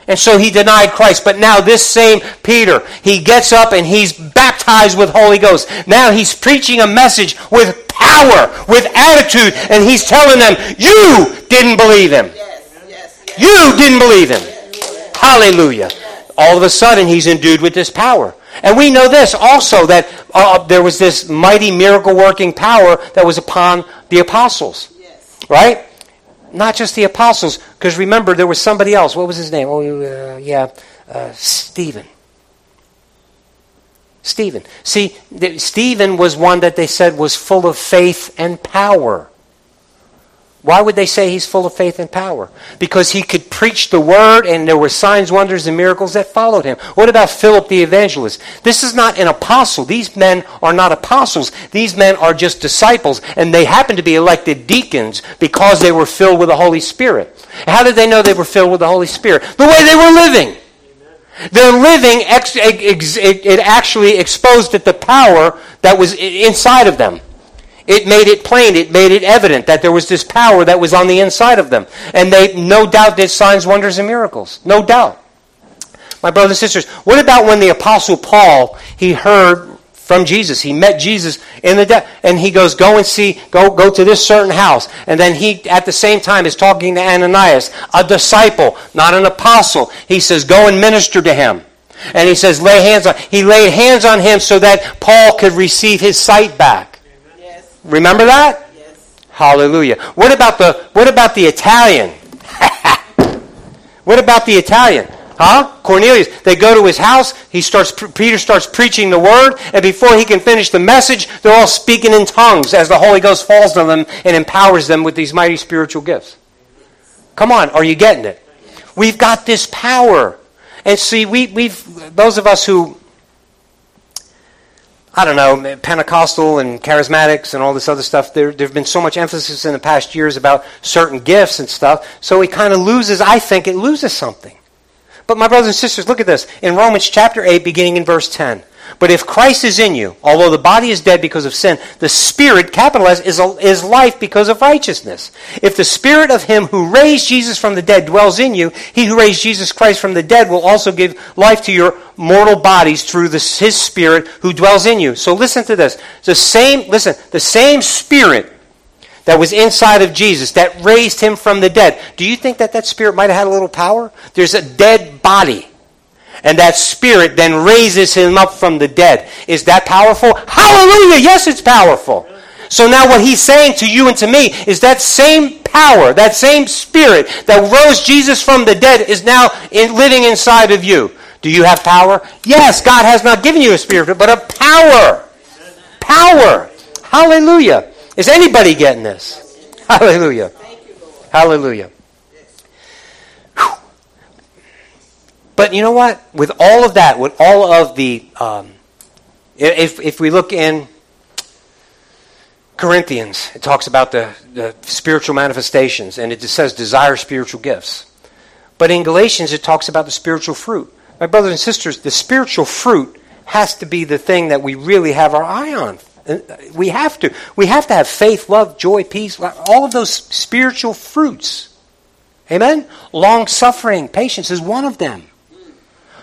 And so he denied Christ. But now this same Peter, he gets up and he's baptized with Holy Ghost. Now he's preaching a message with power, with attitude, and he's telling them, you didn't believe him. You didn't believe him. Hallelujah. All of a sudden he's endued with this power. And we know this also that uh, there was this mighty miracle working power that was upon the apostles. Right? Not just the apostles, because remember, there was somebody else. What was his name? Oh, uh, yeah, uh, Stephen. Stephen. See, Stephen was one that they said was full of faith and power. Why would they say he's full of faith and power? Because he could preach the word and there were signs, wonders, and miracles that followed him. What about Philip the evangelist? This is not an apostle. These men are not apostles. These men are just disciples, and they happen to be elected deacons because they were filled with the Holy Spirit. How did they know they were filled with the Holy Spirit? The way they were living. Their living, it actually exposed the power that was inside of them. It made it plain, it made it evident that there was this power that was on the inside of them. And they no doubt did signs, wonders, and miracles. No doubt. My brothers and sisters, what about when the Apostle Paul, he heard from Jesus. He met Jesus in the de- and he goes, "Go and see, go go to this certain house." And then he, at the same time, is talking to Ananias, a disciple, not an apostle. He says, "Go and minister to him." And he says, "Lay hands on." He laid hands on him so that Paul could receive his sight back. Remember that? Yes. Hallelujah. What about the what about the Italian? [laughs] what about the Italian? Huh? Cornelius. They go to his house. He starts. Peter starts preaching the word, and before he can finish the message, they're all speaking in tongues as the Holy Ghost falls on them and empowers them with these mighty spiritual gifts. Come on, are you getting it? We've got this power, and see, we, we've those of us who I don't know, Pentecostal and charismatics and all this other stuff, there there have been so much emphasis in the past years about certain gifts and stuff, so it kind of loses, I think it loses something. But my brothers and sisters, look at this. In Romans chapter 8, beginning in verse 10. But if Christ is in you, although the body is dead because of sin, the Spirit, capital S, is, is life because of righteousness. If the Spirit of Him who raised Jesus from the dead dwells in you, He who raised Jesus Christ from the dead will also give life to your mortal bodies through His Spirit who dwells in you. So listen to this. The same, listen, the same Spirit that was inside of Jesus that raised Him from the dead. Do you think that that Spirit might have had a little power? There's a dead body and that spirit then raises him up from the dead. Is that powerful? Hallelujah! Yes, it's powerful. So now what he's saying to you and to me is that same power, that same spirit that rose Jesus from the dead is now in, living inside of you. Do you have power? Yes, God has not given you a spirit, but a power. Power. Hallelujah. Is anybody getting this? [laughs] Hallelujah. Hallelujah. But you know what? With all of that, with all of the, um, if, if we look in Corinthians, it talks about the, the spiritual manifestations, and it just says desire spiritual gifts. But in Galatians, it talks about the spiritual fruit. My brothers and sisters, the spiritual fruit has to be the thing that we really have our eye on. We have to. We have to have faith, love, joy, peace, all of those spiritual fruits. Amen? Long suffering, patience is one of them.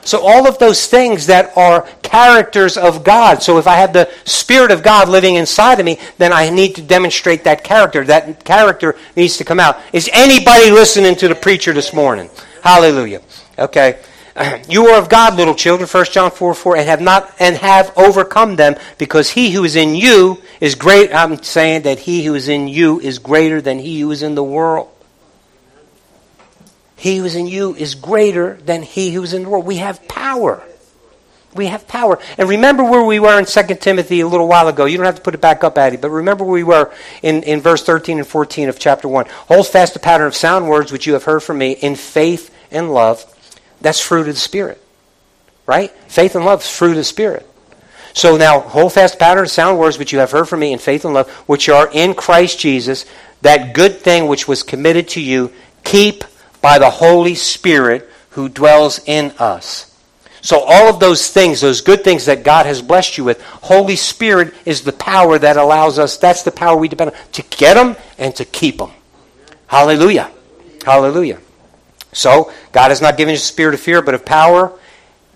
So all of those things that are characters of God. So if I have the Spirit of God living inside of me, then I need to demonstrate that character. That character needs to come out. Is anybody listening to the preacher this morning? Hallelujah. Okay. [clears throat] You are of God, little children, 1 John 4 4, and have not and have overcome them, because he who is in you is great. I'm saying that he who is in you is greater than he who is in the world. He who is in you is greater than he who is in the world. We have power. We have power. And remember where we were in 2 Timothy a little while ago. You don't have to put it back up, Addie, but remember where we were in, in verse 13 and 14 of chapter 1. Hold fast the pattern of sound words which you have heard from me in faith and love. That's fruit of the Spirit. Right? Faith and love is fruit of the Spirit. So now, hold fast pattern sound words which you have heard from me in faith and love, which are in Christ Jesus. That good thing which was committed to you, keep by the Holy Spirit who dwells in us. So all of those things, those good things that God has blessed you with, Holy Spirit is the power that allows us, that's the power we depend on, to get them and to keep them. Hallelujah. Hallelujah. So, God has not given you a spirit of fear, but of power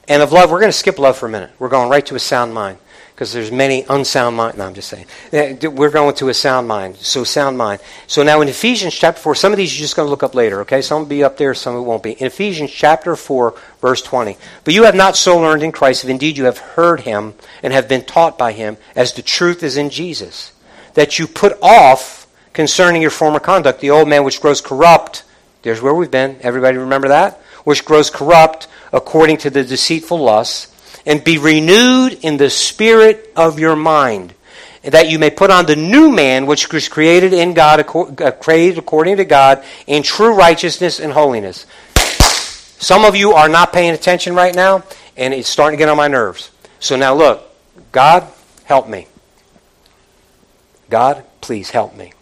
and of love. We're going to skip love for a minute. We're going right to a sound mind because there's many unsound mind. No, I'm just saying. Eh, we're going to a sound mind. So sound mind. So now in Ephesians chapter 4, some of these you're just going to look up later, okay? Some will be up there, some it won't be. In Ephesians chapter 4, verse 20. But you have not so learned in Christ, if indeed you have heard him and have been taught by him, as the truth is in Jesus, that you put off concerning your former conduct the old man which grows corrupt. There's where we've been. Everybody remember that? Which grows corrupt according to the deceitful lusts and be renewed in the spirit of your mind, that you may put on the new man which was created in God, uh, created according to God, in true righteousness and holiness. Some of you are not paying attention right now, and it's starting to get on my nerves. So now look, God, help me. God, please help me.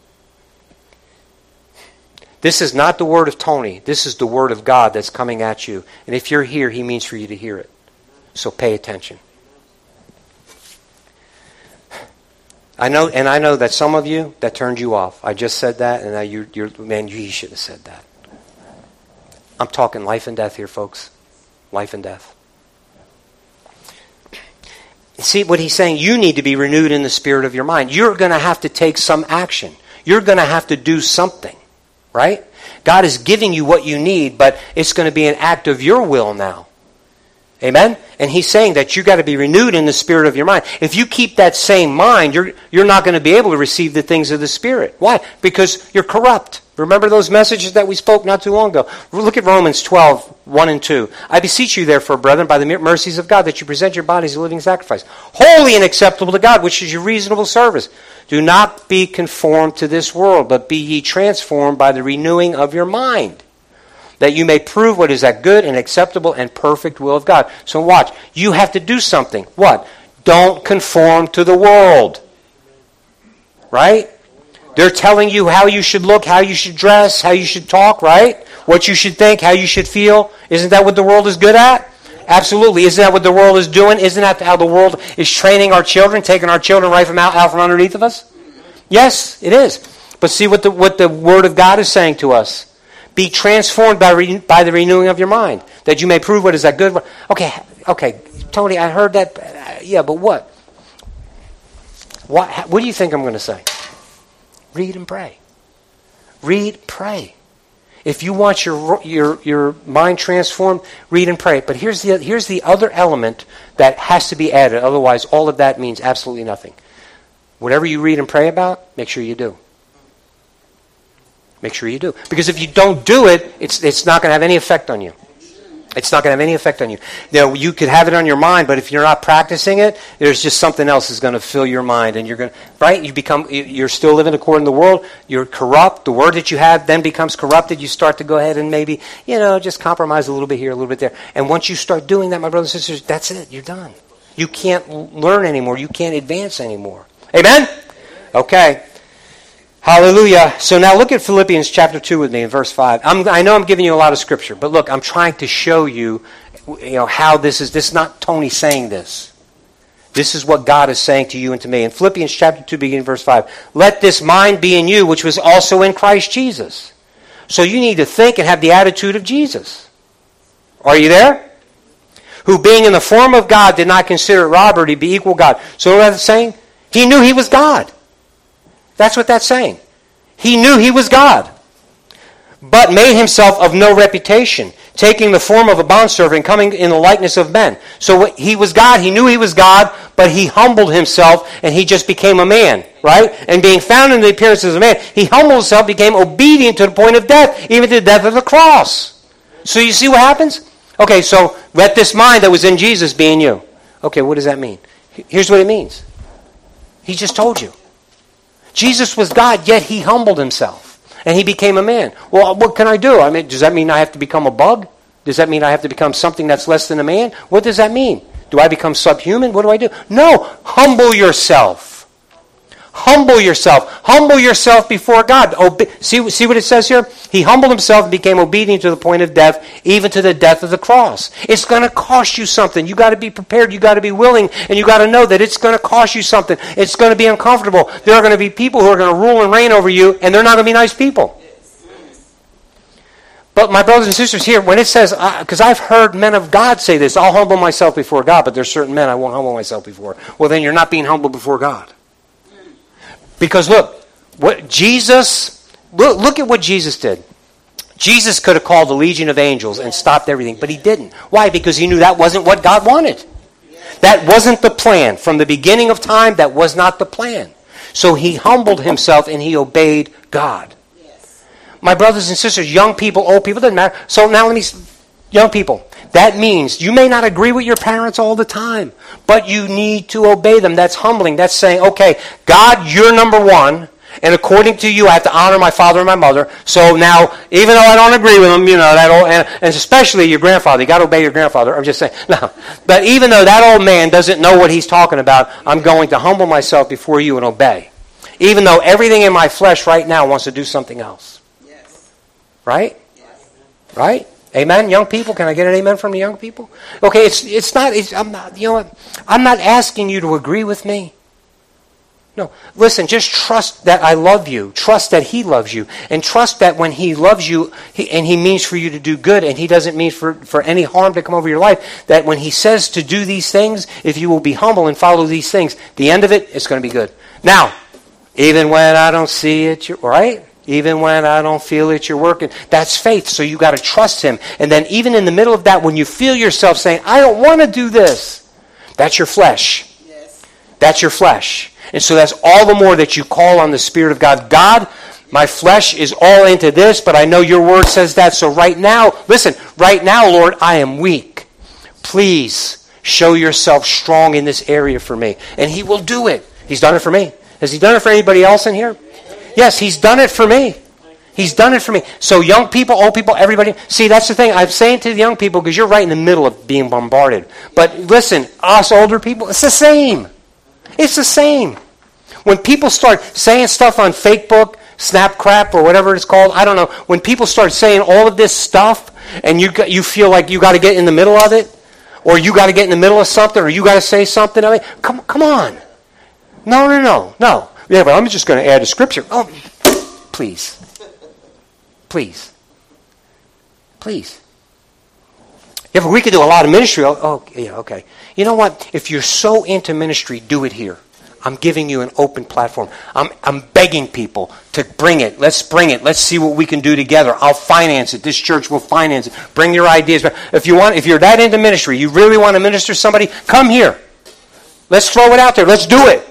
This is not the word of Tony. This is the word of God that's coming at you. And if you're here, he means for you to hear it. So pay attention. I know, and I know that some of you that turned you off. I just said that, and now you, you're man, you should have said that. I'm talking life and death here, folks. Life and death. See what he's saying? You need to be renewed in the spirit of your mind. You're going to have to take some action. You're going to have to do something, right? God is giving you what you need, but it's going to be an act of your will now. Amen? And he's saying that you've got to be renewed in the spirit of your mind. If you keep that same mind, you're, you're not going to be able to receive the things of the Spirit. Why? Because you're corrupt. Remember those messages that we spoke not too long ago? Look at Romans 12, 1 and 2. I beseech you, therefore, brethren, by the mercies of God, that you present your bodies a living sacrifice, holy and acceptable to God, which is your reasonable service. Do not be conformed to this world, but be ye transformed by the renewing of your mind that you may prove what is that good and acceptable and perfect will of God. So watch. You have to do something. What? Don't conform to the world. Right? They're telling you how you should look, how you should dress, how you should talk, right? What you should think, how you should feel. Isn't that what the world is good at? Absolutely. Isn't that what the world is doing? Isn't that how the world is training our children, taking our children right from out, out from underneath of us? Yes, it is. But see what the, what the Word of God is saying to us. Be transformed by, re- by the renewing of your mind, that you may prove what is that good. Okay, okay, Tony, I heard that. Uh, yeah, but what? What, what do you think I'm going to say? Read and pray. Read, pray. If you want your, your, your mind transformed, read and pray. But here's the, here's the other element that has to be added. Otherwise, all of that means absolutely nothing. Whatever you read and pray about, make sure you do. Make sure you do. Because if you don't do it, it's, it's not going to have any effect on you. It's not going to have any effect on you. Know, you could have it on your mind, but if you're not practicing it, there's just something else is going to fill your mind, and you're going to right. You become you're still living according to the world. You're corrupt. The word that you have then becomes corrupted. You start to go ahead and maybe you know just compromise a little bit here, a little bit there. And once you start doing that, my brothers and sisters, that's it. You're done. You can't learn anymore. You can't advance anymore. Amen. Okay. Hallelujah. So now look at Philippians chapter 2 with me in verse 5. I'm, i know I'm giving you a lot of scripture, but look, I'm trying to show you, you know, how this is. This is not Tony saying this. This is what God is saying to you and to me. In Philippians chapter 2, beginning verse 5. Let this mind be in you, which was also in Christ Jesus. So you need to think and have the attitude of Jesus. Are you there? Who being in the form of God did not consider robbery to be equal God. So what that's saying? He knew he was God. That's what that's saying. He knew he was God, but made himself of no reputation, taking the form of a bondservant, coming in the likeness of men. So he was God. He knew he was God, but he humbled himself and he just became a man, right? And being found in the appearance of a man, he humbled himself, became obedient to the point of death, even to the death of the cross. So you see what happens? Okay, so let this mind that was in Jesus be in you. Okay, what does that mean? Here's what it means. He just told you. Jesus was God, yet he humbled himself. And he became a man. Well, what can I do? I mean, does that mean I have to become a bug? Does that mean I have to become something that's less than a man? What does that mean? Do I become subhuman? What do I do? No, humble yourself. Humble yourself. Humble yourself before God. Obe- see, see what it says here? He humbled himself and became obedient to the point of death, even to the death of the cross. It's going to cost you something. You got to be prepared. You got to be willing, and you got to know that it's going to cost you something. It's going to be uncomfortable. There are going to be people who are going to rule and reign over you, and they're not going to be nice people. But my brothers and sisters here, when it says, because I've heard men of God say this, I'll humble myself before God, but there's certain men I won't humble myself before. Well, then you're not being humble before God. Because look, what Jesus, look, look at what Jesus did. Jesus could have called a legion of angels and stopped everything, but he didn't. Why? Because he knew that wasn't what God wanted. That wasn't the plan. From the beginning of time, that was not the plan. So he humbled himself and he obeyed God. My brothers and sisters, young people, old people, doesn't matter. So now let me, young people, that means you may not agree with your parents all the time, but you need to obey them. That's humbling. That's saying, okay, God, you're number one. And according to you, I have to honor my father and my mother. So now, even though I don't agree with them, you know, that old, and, and especially your grandfather, you got to obey your grandfather. I'm just saying, [laughs] no. But even though that old man doesn't know what he's talking about, I'm going to humble myself before you and obey. Even though everything in my flesh right now wants to do something else. Yes. Right? Yes. Right? Amen, young people. Can I get an amen from the young people? Okay, it's it's not. It's, I'm not. You know? I'm not asking you to agree with me. No, listen. Just trust that I love you. Trust that He loves you, and trust that when He loves you, he, and He means for you to do good, and He doesn't mean for for any harm to come over your life. That when He says to do these things, if you will be humble and follow these things, the end of it, it's going to be good. Now, even when I don't see it, right? Even when I don't feel it, you're working. That's faith. So you got to trust Him. And then, even in the middle of that, when you feel yourself saying, I don't want to do this, that's your flesh. Yes. That's your flesh. And so that's all the more that you call on the Spirit of God. God, my flesh is all into this, but I know your word says that. So right now, listen, right now, Lord, I am weak. Please show yourself strong in this area for me. And He will do it. He's done it for me. Has He done it for anybody else in here? Yes, he's done it for me. He's done it for me. So young people, old people, everybody. See, that's the thing. I'm saying to the young people because you're right in the middle of being bombarded. But listen, us older people, it's the same. It's the same. When people start saying stuff on Facebook, Snap Crap, or whatever it's called, I don't know. When people start saying all of this stuff, and you you feel like you got to get in the middle of it, or you got to get in the middle of something, or you got to say something. I mean, come come on. No, no, no, no. Yeah, but I'm just going to add a scripture. Oh, please. Please. Please. Yeah, but we could do a lot of ministry. Oh, oh, yeah, okay. You know what? If you're so into ministry, do it here. I'm giving you an open platform. I'm, I'm begging people to bring it. Let's bring it. Let's see what we can do together. I'll finance it. This church will finance it. Bring your ideas. If you want, if you're that into ministry, you really want to minister to somebody, come here. Let's throw it out there. Let's do it.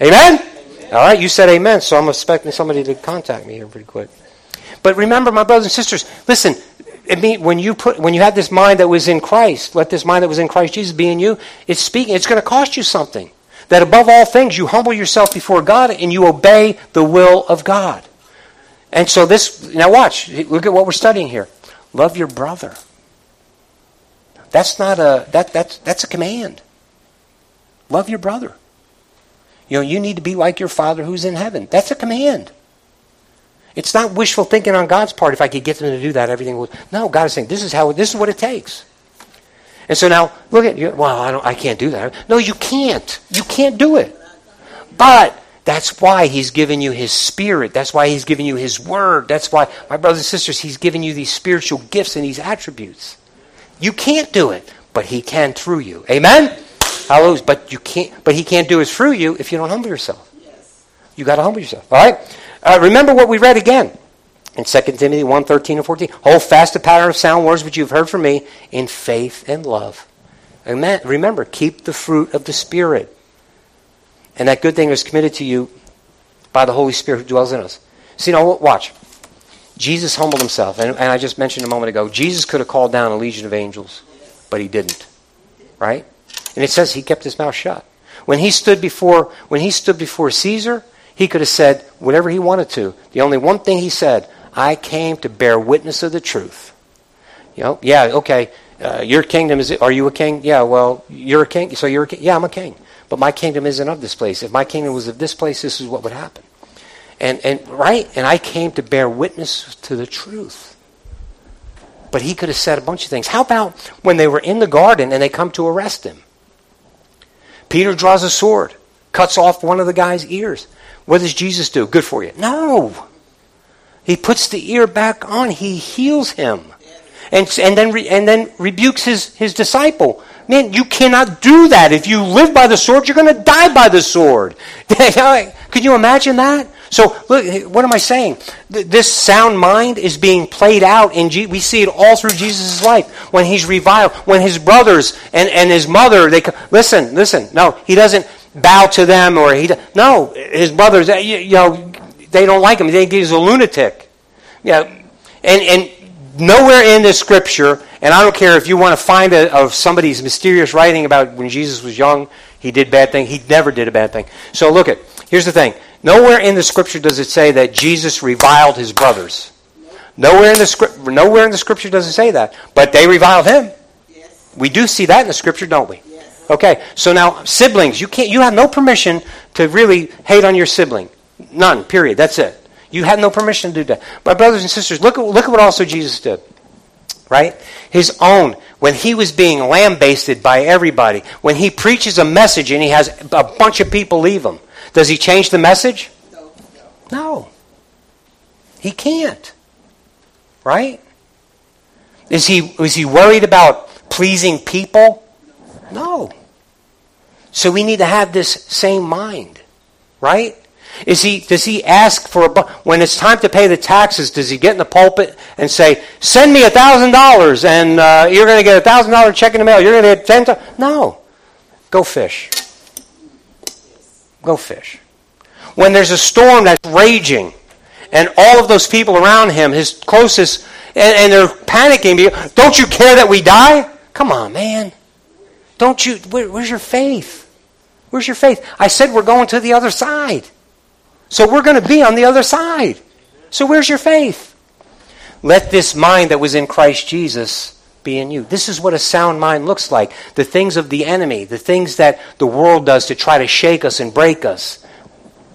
Amen? All right, you said amen, so I'm expecting somebody to contact me here pretty quick. But remember, my brothers and sisters, listen, it when you put when you have this mind that was in Christ, let this mind that was in Christ Jesus be in you, it's speaking, it's going to cost you something. That above all things you humble yourself before God and you obey the will of God. And so this now watch, look at what we're studying here. Love your brother. That's not a that that's that's a command. Love your brother. You know, you need to be like your Father who's in heaven. That's a command. It's not wishful thinking on God's part. If I could get them to do that, everything would. No, God is saying this is how. This is what it takes. And so now, look at you. Well, I don't. I can't do that. No, you can't. You can't do it. But that's why He's given you His Spirit. That's why He's given you His Word. That's why, my brothers and sisters, He's given you these spiritual gifts and these attributes. You can't do it, but He can through you. Amen. Hallelujah. But you can't. But He can't do it through you if you don't humble yourself. Yes. You got to humble yourself. All right. Uh, remember what we read again in 2 Timothy 1, 13 and 14. Hold fast the pattern of sound words which you've heard from me in faith and love. And remember, keep the fruit of the Spirit. And that good thing is committed to you by the Holy Spirit who dwells in us. See, now, watch. Jesus humbled himself. And, and I just mentioned a moment ago, Jesus could have called down a legion of angels, but he didn't. Right? And it says he kept his mouth shut. When he stood before when he stood before Caesar, he could have said whatever he wanted to. The only one thing he said, I came to bear witness of the truth. You know, yeah, okay. Uh, your kingdom is. Are you a king? Yeah. Well, you're a king. So you're a king. Yeah, I'm a king. But my kingdom isn't of this place. If my kingdom was of this place, this is what would happen. And, and right? And I came to bear witness to the truth. But he could have said a bunch of things. How about when they were in the garden and they come to arrest him? Peter draws a sword, cuts off one of the guy's ears. What does Jesus do? Good for you. No. He puts the ear back on. He heals him. And, and, then, re, and then rebukes his, his disciple. Man, you cannot do that. If you live by the sword, you're going to die by the sword. [laughs] Could you imagine that? So, look, what am I saying? This sound mind is being played out in Je- we see it all through Jesus' life. When he's reviled, when his brothers and, and his mother, they listen, listen. No, he doesn't bow to them or he no, his brothers, eh, you, you know, they don't like him. They think he's a lunatic. Yeah, and and nowhere in the scripture, and I don't care if you want to find a, of somebody's mysterious writing about when Jesus was young, he did bad thing. He never did a bad thing. So look at here's the thing. Nowhere in the scripture does it say that Jesus reviled his brothers. Nowhere in the script, nowhere in the scripture does it say that. But they reviled him. Yes. We do see that in the scripture, don't we? Yes. Okay. So now siblings, you can't you have no permission to really hate on your sibling. None. Period. That's it. You had no permission to do that. My brothers and sisters, look at look at what also Jesus did. Right? His own when he was being lambasted by everybody, when he preaches a message and he has a bunch of people leave him does he change the message? No. No. He can't. Right? Is he, is he worried about pleasing people? No. So we need to have this same mind. Right? Is he, does he ask for a, when it's time to pay the taxes, does he get in the pulpit and say, send me a $1,000 and uh, you're going to get a $1,000 check in the mail. You're going to get 10 No. Go fish. Go fish. When there's a storm that's raging, and all of those people around him, his closest, and, and they're panicking, don't you care that we die? Come on, man. Don't you, where, where's your faith? Where's your faith? I said we're going to the other side. So we're going to be on the other side. So where's your faith? Let this mind that was in Christ Jesus be in you. This is what a sound mind looks like. The things of the enemy, the things that the world does to try to shake us and break us.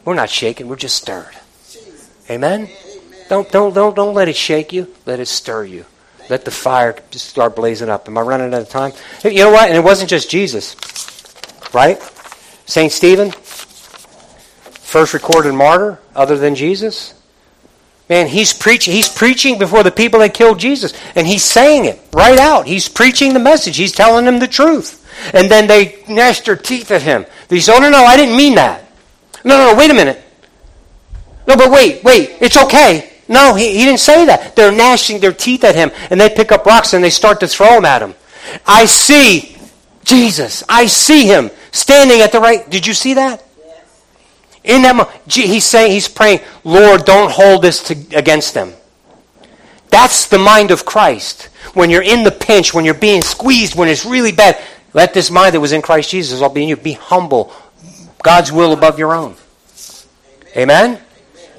We're not shaken, we're just stirred. Amen? Don't, don't, don't, don't let it shake you, let it stir you. Let the fire just start blazing up. Am I running out of time? You know what? And it wasn't just Jesus, right? St. Stephen, first recorded martyr other than Jesus. Man, he's preaching. He's preaching before the people that killed Jesus, and he's saying it right out. He's preaching the message. He's telling them the truth. And then they gnashed their teeth at him. They said, "Oh no, no, I didn't mean that. No, no, no. Wait a minute. No, but wait, wait. It's okay. No, he, he didn't say that. They're gnashing their teeth at him, and they pick up rocks and they start to throw them at him. I see Jesus. I see him standing at the right. Did you see that? In that moment, he's saying, he's praying, Lord, don't hold this to, against them. That's the mind of Christ. When you're in the pinch, when you're being squeezed, when it's really bad, let this mind that was in Christ Jesus all be in you. Be humble. God's will above your own. Amen?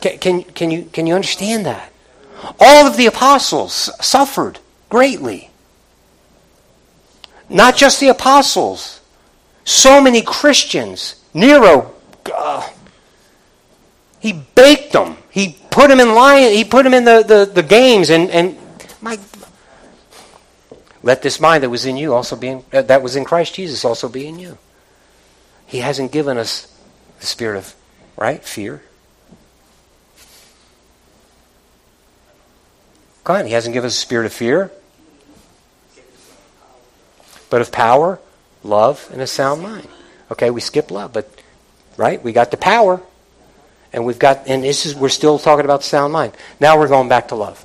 Can, can, can, you, can you understand that? All of the apostles suffered greatly. Not just the apostles. So many Christians. Nero, uh, he baked them. He put them in lion. He put them in the, the, the games. And, and my, let this mind that was in you also be in, uh, that was in Christ Jesus also be in you. He hasn't given us the spirit of right fear. Come on, he hasn't given us a spirit of fear, but of power, love, and a sound mind. Okay, we skip love, but right, we got the power. And we've got, and this is, we're still talking about sound mind. Now we're going back to love.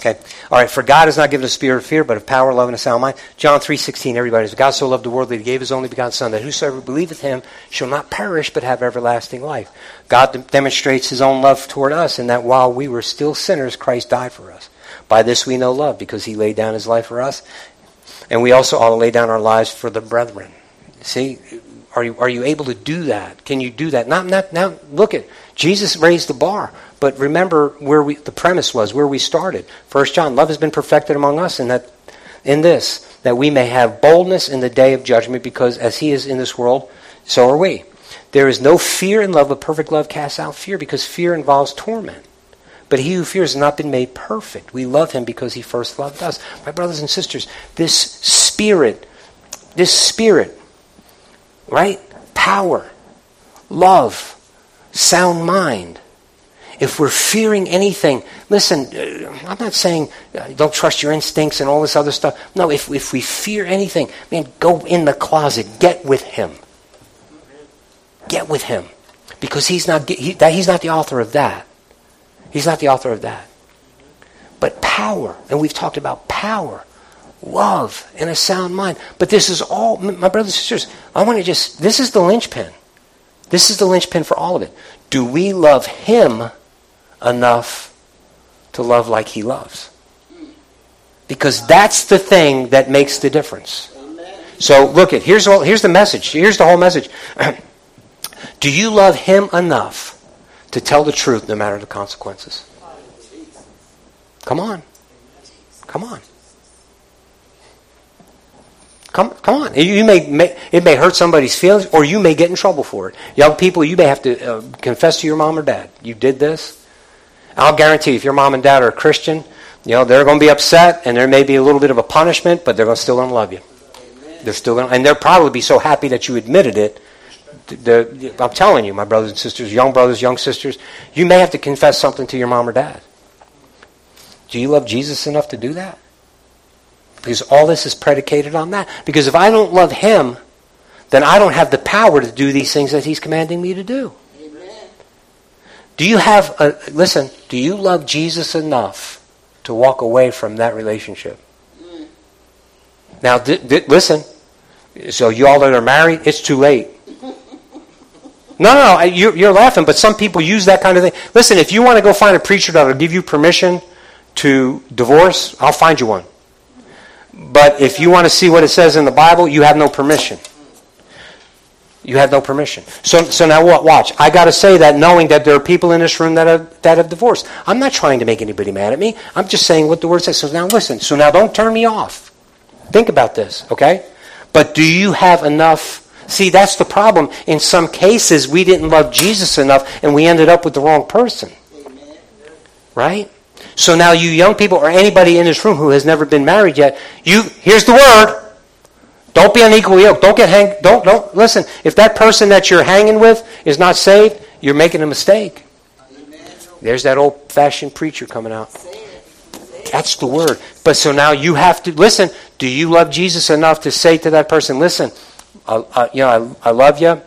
Okay. All right. For God has not given a spirit of fear, but of power, love, and a sound mind. John 3.16, everybody. God so loved the world that he gave his only begotten Son, that whosoever believeth him shall not perish, but have everlasting life. God demonstrates his own love toward us in that while we were still sinners, Christ died for us. By this we know love, because he laid down his life for us. And we also ought to lay down our lives for the brethren. See, are you, are you able to do that? Can you do that? Not, not, now, look at, Jesus raised the bar. But remember where we, the premise was, where we started. First John, love has been perfected among us in, that, in this, that we may have boldness in the day of judgment, because as he is in this world, so are we. There is no fear in love, but perfect love casts out fear because fear involves torment. But he who fears has not been made perfect. We love him because he first loved us. My brothers and sisters, this spirit, this spirit, right? Power, love, sound mind. If we're fearing anything, listen, uh, I'm not saying uh, don't trust your instincts and all this other stuff. No, if, if we fear anything, man, go in the closet, get with him. Get with him. Because he's not, he, that, he's not the author of that. He's not the author of that. But power, and we've talked about power, love, and a sound mind. But this is all, my brothers and sisters, I want to just, this is the linchpin. This is the linchpin for all of it. Do we love him enough to love like he loves? Because that's the thing that makes the difference. So look at here's all, here's the message. Here's the whole message. [clears throat] Do you love him enough to tell the truth no matter the consequences? Come on. Come on. Come, come on. You may, may, it may hurt somebody's feelings, or you may get in trouble for it. Young people, you may have to uh, confess to your mom or dad. You did this. I'll guarantee if your mom and dad are a Christian, you know they're going to be upset, and there may be a little bit of a punishment, but they're going to still going to love you. They're still going, and they'll probably be so happy that you admitted it. The, I'm telling you, my brothers and sisters, young brothers, young sisters, you may have to confess something to your mom or dad. Do you love Jesus enough to do that? Because all this is predicated on that. Because if I don't love Him, then I don't have the power to do these things that He's commanding me to do. Amen. Do you have, a, listen, do you love Jesus enough to walk away from that relationship? Mm. Now, listen, so you all that are married, it's too late. No, no, no, you're, laughing, but some people use that kind of thing. Listen, if you want to go find a preacher that will give you permission to divorce, I'll find you one. But if you want to see what it says in the Bible, you have no permission. You have no permission. So, so now what? Watch. I got to say that knowing that there are people in this room that have, that have divorced. I'm not trying to make anybody mad at me. I'm just saying what the word says. So now listen. So now don't turn me off. Think about this, okay? But do you have enough? See, that's the problem. In some cases, we didn't love Jesus enough and we ended up with the wrong person. Right? So now you young people or anybody in this room who has never been married yet, you here's the word. Don't be unequally yoked. Don't get hang don't don't listen. If that person that you're hanging with is not saved, you're making a mistake. There's that old fashioned preacher coming out. That's the word. But so now you have to listen. Do you love Jesus enough to say to that person, "Listen, I, I you know, I, I love you,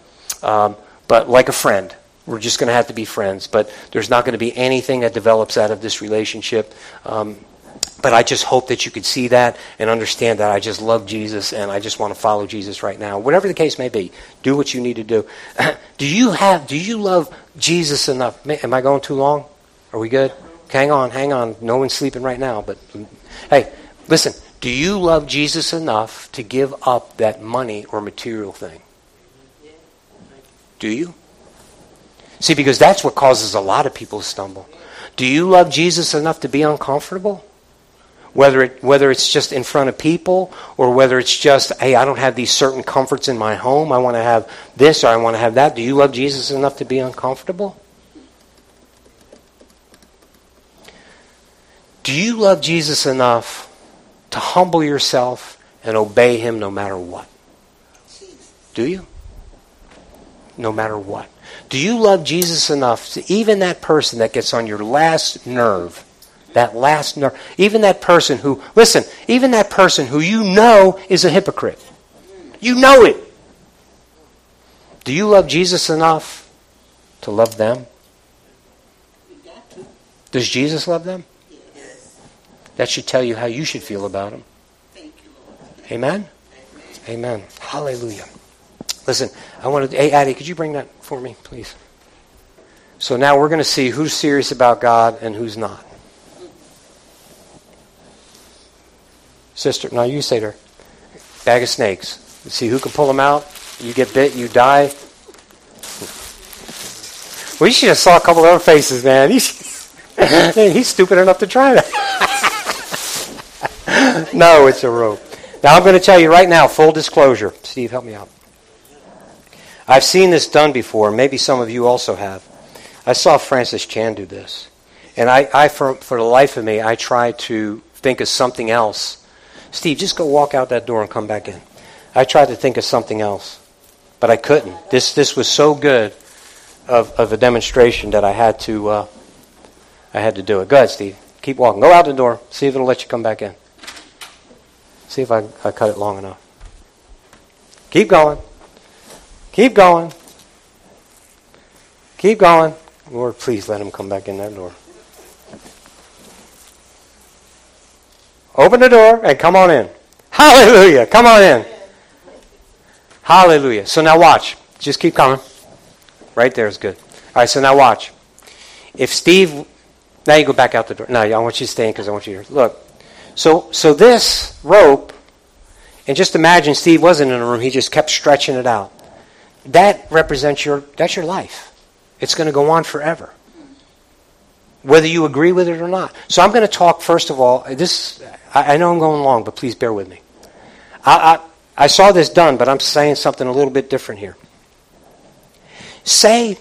um, but like a friend. We're just going to have to be friends. But there's not going to be anything that develops out of this relationship. Um, but I just hope that you could see that and understand that I just love Jesus and I just want to follow Jesus right now. Whatever the case may be, do what you need to do. [clears throat] do you have? Do you love Jesus enough? Am I going too long? Are we good? Hang on, hang on. No one's sleeping right now. But hey, listen. Do you love Jesus enough to give up that money or material thing? Do you? See, because that's what causes a lot of people to stumble. Do you love Jesus enough to be uncomfortable? Whether, it, whether it's just in front of people or whether it's just, hey, I don't have these certain comforts in my home. I want to have this or I want to have that. Do you love Jesus enough to be uncomfortable? Do you love Jesus enough to humble yourself and obey Him no matter what? Do you? No matter what. Do you love Jesus enough to even that person that gets on your last nerve, that last nerve, even that person who, listen, even that person who you know is a hypocrite. You know it. Do you love Jesus enough to love them? Does Jesus love them? That should tell you how you should feel about you, Amen? Amen. Hallelujah. Listen, I want to. Hey, Addie, could you bring that for me, please? So now we're going to see who's serious about God and who's not. Sister, now you say to her, bag of snakes. Let's see who can pull them out. You get bit, you die. We should have saw a couple of other faces, man. He's, [laughs] he's stupid enough to try that. [laughs] no, it's a rope. Now I'm going to tell you right now, full disclosure. Steve, help me out. I've seen this done before. Maybe some of you also have. I saw Francis Chan do this. And I, I for, for the life of me, I try to think of something else. Steve, just go walk out that door and come back in. I tried to think of something else, but I couldn't. This, this was so good of, of a demonstration that I had to, uh, I had to do it. Go ahead, Steve. Keep walking. Go out the door. See if it'll let you come back in. See if I, I cut it long enough. Keep going. Keep going. Keep going. Lord, please let him come back in that door. Open the door and come on in. Hallelujah. Come on in. Hallelujah. So now watch. Just keep coming. Right there is good. All right, so now watch. If Steve, now you go back out the door. No, I want you to stay in because I want you to look. So, so this rope, and just imagine Steve wasn't in a room; he just kept stretching it out. That represents your that's your life. It's going to go on forever whether you agree with it or not. So I'm going to talk first of all. This I, I know I'm going long, but please bear with me. I, I, I saw this done, but I'm saying something a little bit different here. Say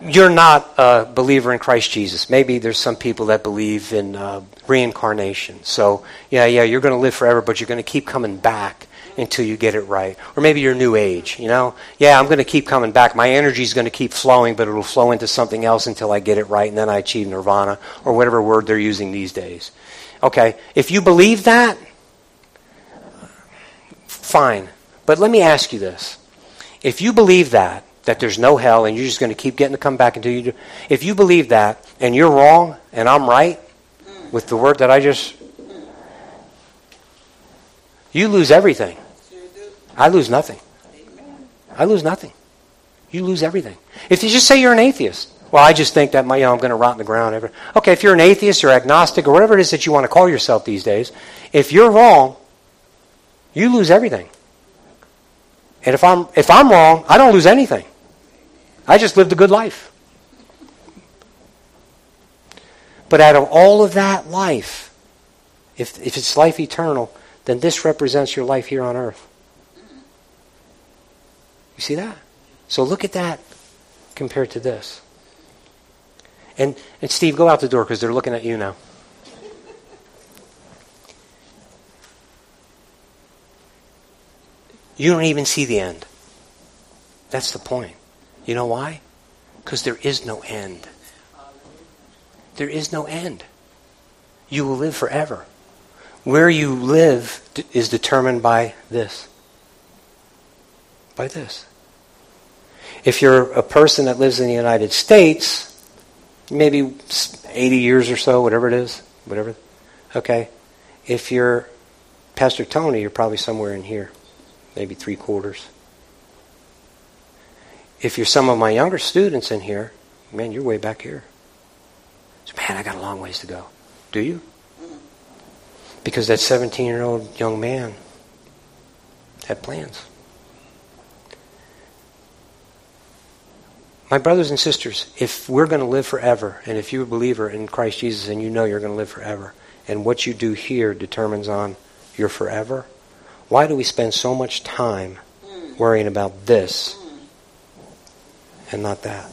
you're not a believer in Christ Jesus. Maybe there's some people that believe in uh, reincarnation. So yeah, yeah, you're going to live forever, but you're going to keep coming back until you get it right. Or maybe you're new age, you know? Yeah, I'm going to keep coming back. My energy is going to keep flowing, but it'll flow into something else until I get it right, and then I achieve nirvana, or whatever word they're using these days. Okay, if you believe that, fine. But let me ask you this. If you believe that, that there's no hell and you're just going to keep getting to come back until you do, if you believe that and you're wrong and I'm right with the word that I just, you lose everything. I lose nothing. I lose nothing. You lose everything. If you just say you're an atheist, well, I just think that my, you know, I'm going to rot in the ground. Okay, if you're an atheist or agnostic or whatever it is that you want to call yourself these days, if you're wrong, you lose everything. And if I'm if I'm wrong, I don't lose anything. I just lived a good life. But out of all of that life, if if it's life eternal, then this represents your life here on earth. You see that? So look at that compared to this. And, and Steve, go out the door because they're looking at you now. You don't even see the end. That's the point. You know why? Because there is no end. There is no end. You will live forever. Where you live is determined by this. By this. If you're a person that lives in the United States, maybe 80 years or so, whatever it is, whatever. Okay. If you're Pastor Tony, you're probably somewhere in here, maybe three quarters. If you're some of my younger students in here, man, you're way back here. So, man, I got a long ways to go. Do you? Because that 17 year old young man had plans. My brothers and sisters, if we're going to live forever, and if you're a believer in Christ Jesus and you know you're going to live forever, and what you do here determines on your forever, why do we spend so much time worrying about this and not that?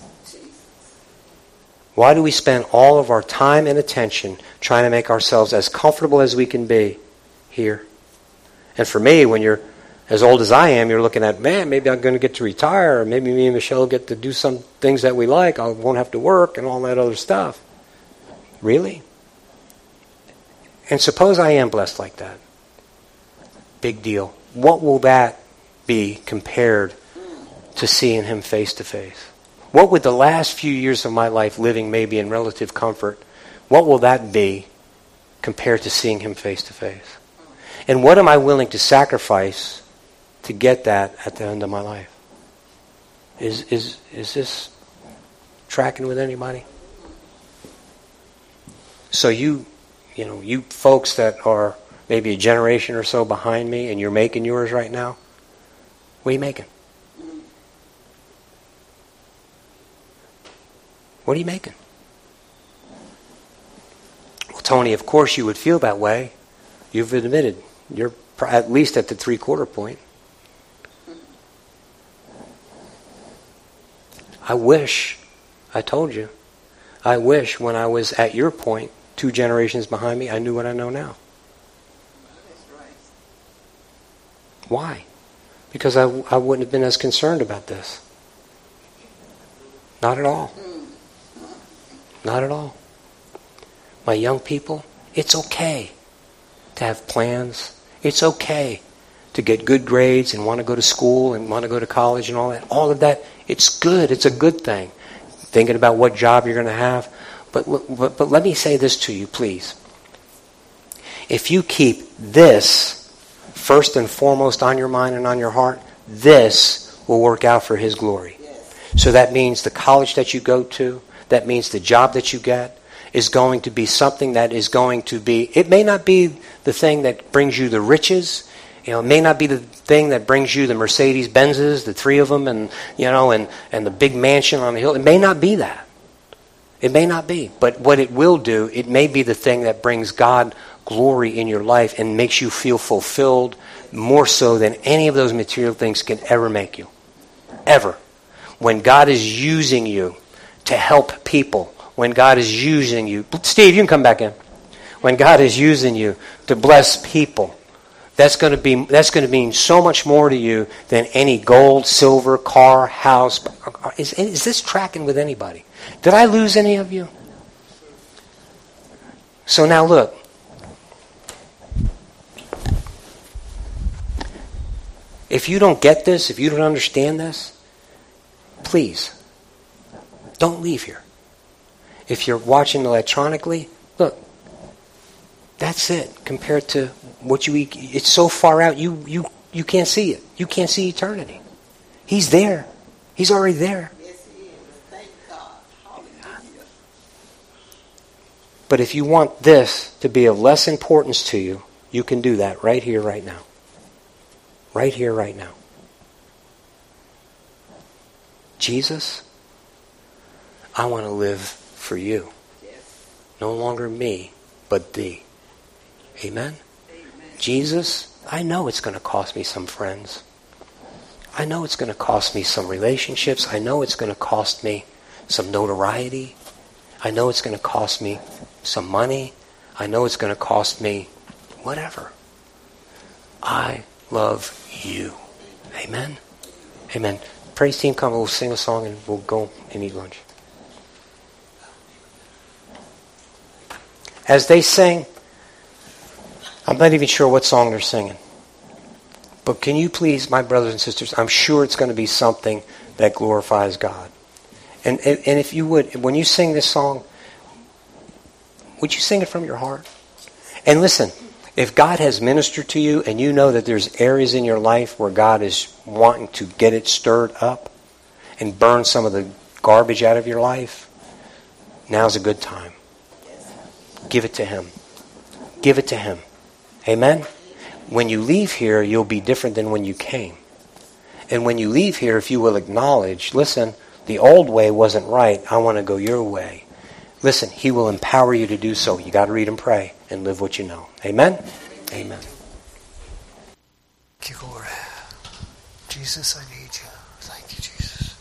Why do we spend all of our time and attention trying to make ourselves as comfortable as we can be here? And for me, when you're as old as I am, you're looking at, man, maybe I'm going to get to retire, or maybe me and Michelle get to do some things that we like. I won't have to work and all that other stuff. Really? And suppose I am blessed like that. Big deal. What will that be compared to seeing him face to face? What would the last few years of my life living maybe in relative comfort, what will that be compared to seeing him face to face? And what am I willing to sacrifice to get that at the end of my life. Is, is, is this tracking with anybody? So you, you know, you folks that are maybe a generation or so behind me and you're making yours right now, what are you making? What are you making? Well, Tony, of course you would feel that way. You've admitted you're at least at the three quarter point. I wish, I told you, I wish when I was at your point, two generations behind me, I knew what I know now. Why? Because I, I wouldn't have been as concerned about this. Not at all. Not at all. My young people, it's okay to have plans. It's okay to get good grades and want to go to school and want to go to college and all that. All of that, it's good. It's a good thing. Thinking about what job you're going to have. But, but, but let me say this to you, please. If you keep this first and foremost on your mind and on your heart, this will work out for His glory. So that means the college that you go to, that means the job that you get, is going to be something that is going to be, it may not be the thing that brings you the riches. You know, it may not be the thing that brings you the Mercedes Benzes, the three of them, and you know, and, and the big mansion on the hill. It may not be that. It may not be. But what it will do, it may be the thing that brings God glory in your life and makes you feel fulfilled more so than any of those material things can ever make you. Ever. When God is using you to help people when God is using you. Steve, you can come back in. When God is using you to bless people, that's going to be that's going to mean so much more to you than any gold, silver, car, house. Is, is this tracking with anybody? Did I lose any of you? So now look. If you don't get this, if you don't understand this, please don't leave here. If you're watching electronically, look, that's it compared to what you eat. It's so far out, you, you, you can't see it. You can't see eternity. He's there. He's already there. But if you want this to be of less importance to you, you can do that right here, right now. Right here, right now. Jesus, I want to live for you. No longer me, but thee. Amen? Jesus, I know it's going to cost me some friends. I know it's going to cost me some relationships. I know it's going to cost me some notoriety. I know it's going to cost me some money. I know it's going to cost me whatever. I love you. Amen? Amen. Praise team, come. We'll sing a song and we'll go and eat lunch. as they sing, I'm not even sure what song they're singing. But can you please, my brothers and sisters, I'm sure it's going to be something that glorifies God. And, and, if you would, when you sing this song, would you sing it from your heart? And listen, if God has ministered to you and you know that there's areas in your life where God is wanting to get it stirred up and burn some of the garbage out of your life, now's a good time. Give it to Him. Give it to Him. Amen? When you leave here, you'll be different than when you came. And when you leave here, if you will acknowledge, listen, the old way wasn't right. I want to go your way. Listen, He will empower you to do so. You got to read and pray and live what you know. Amen? Amen. Jesus, I need.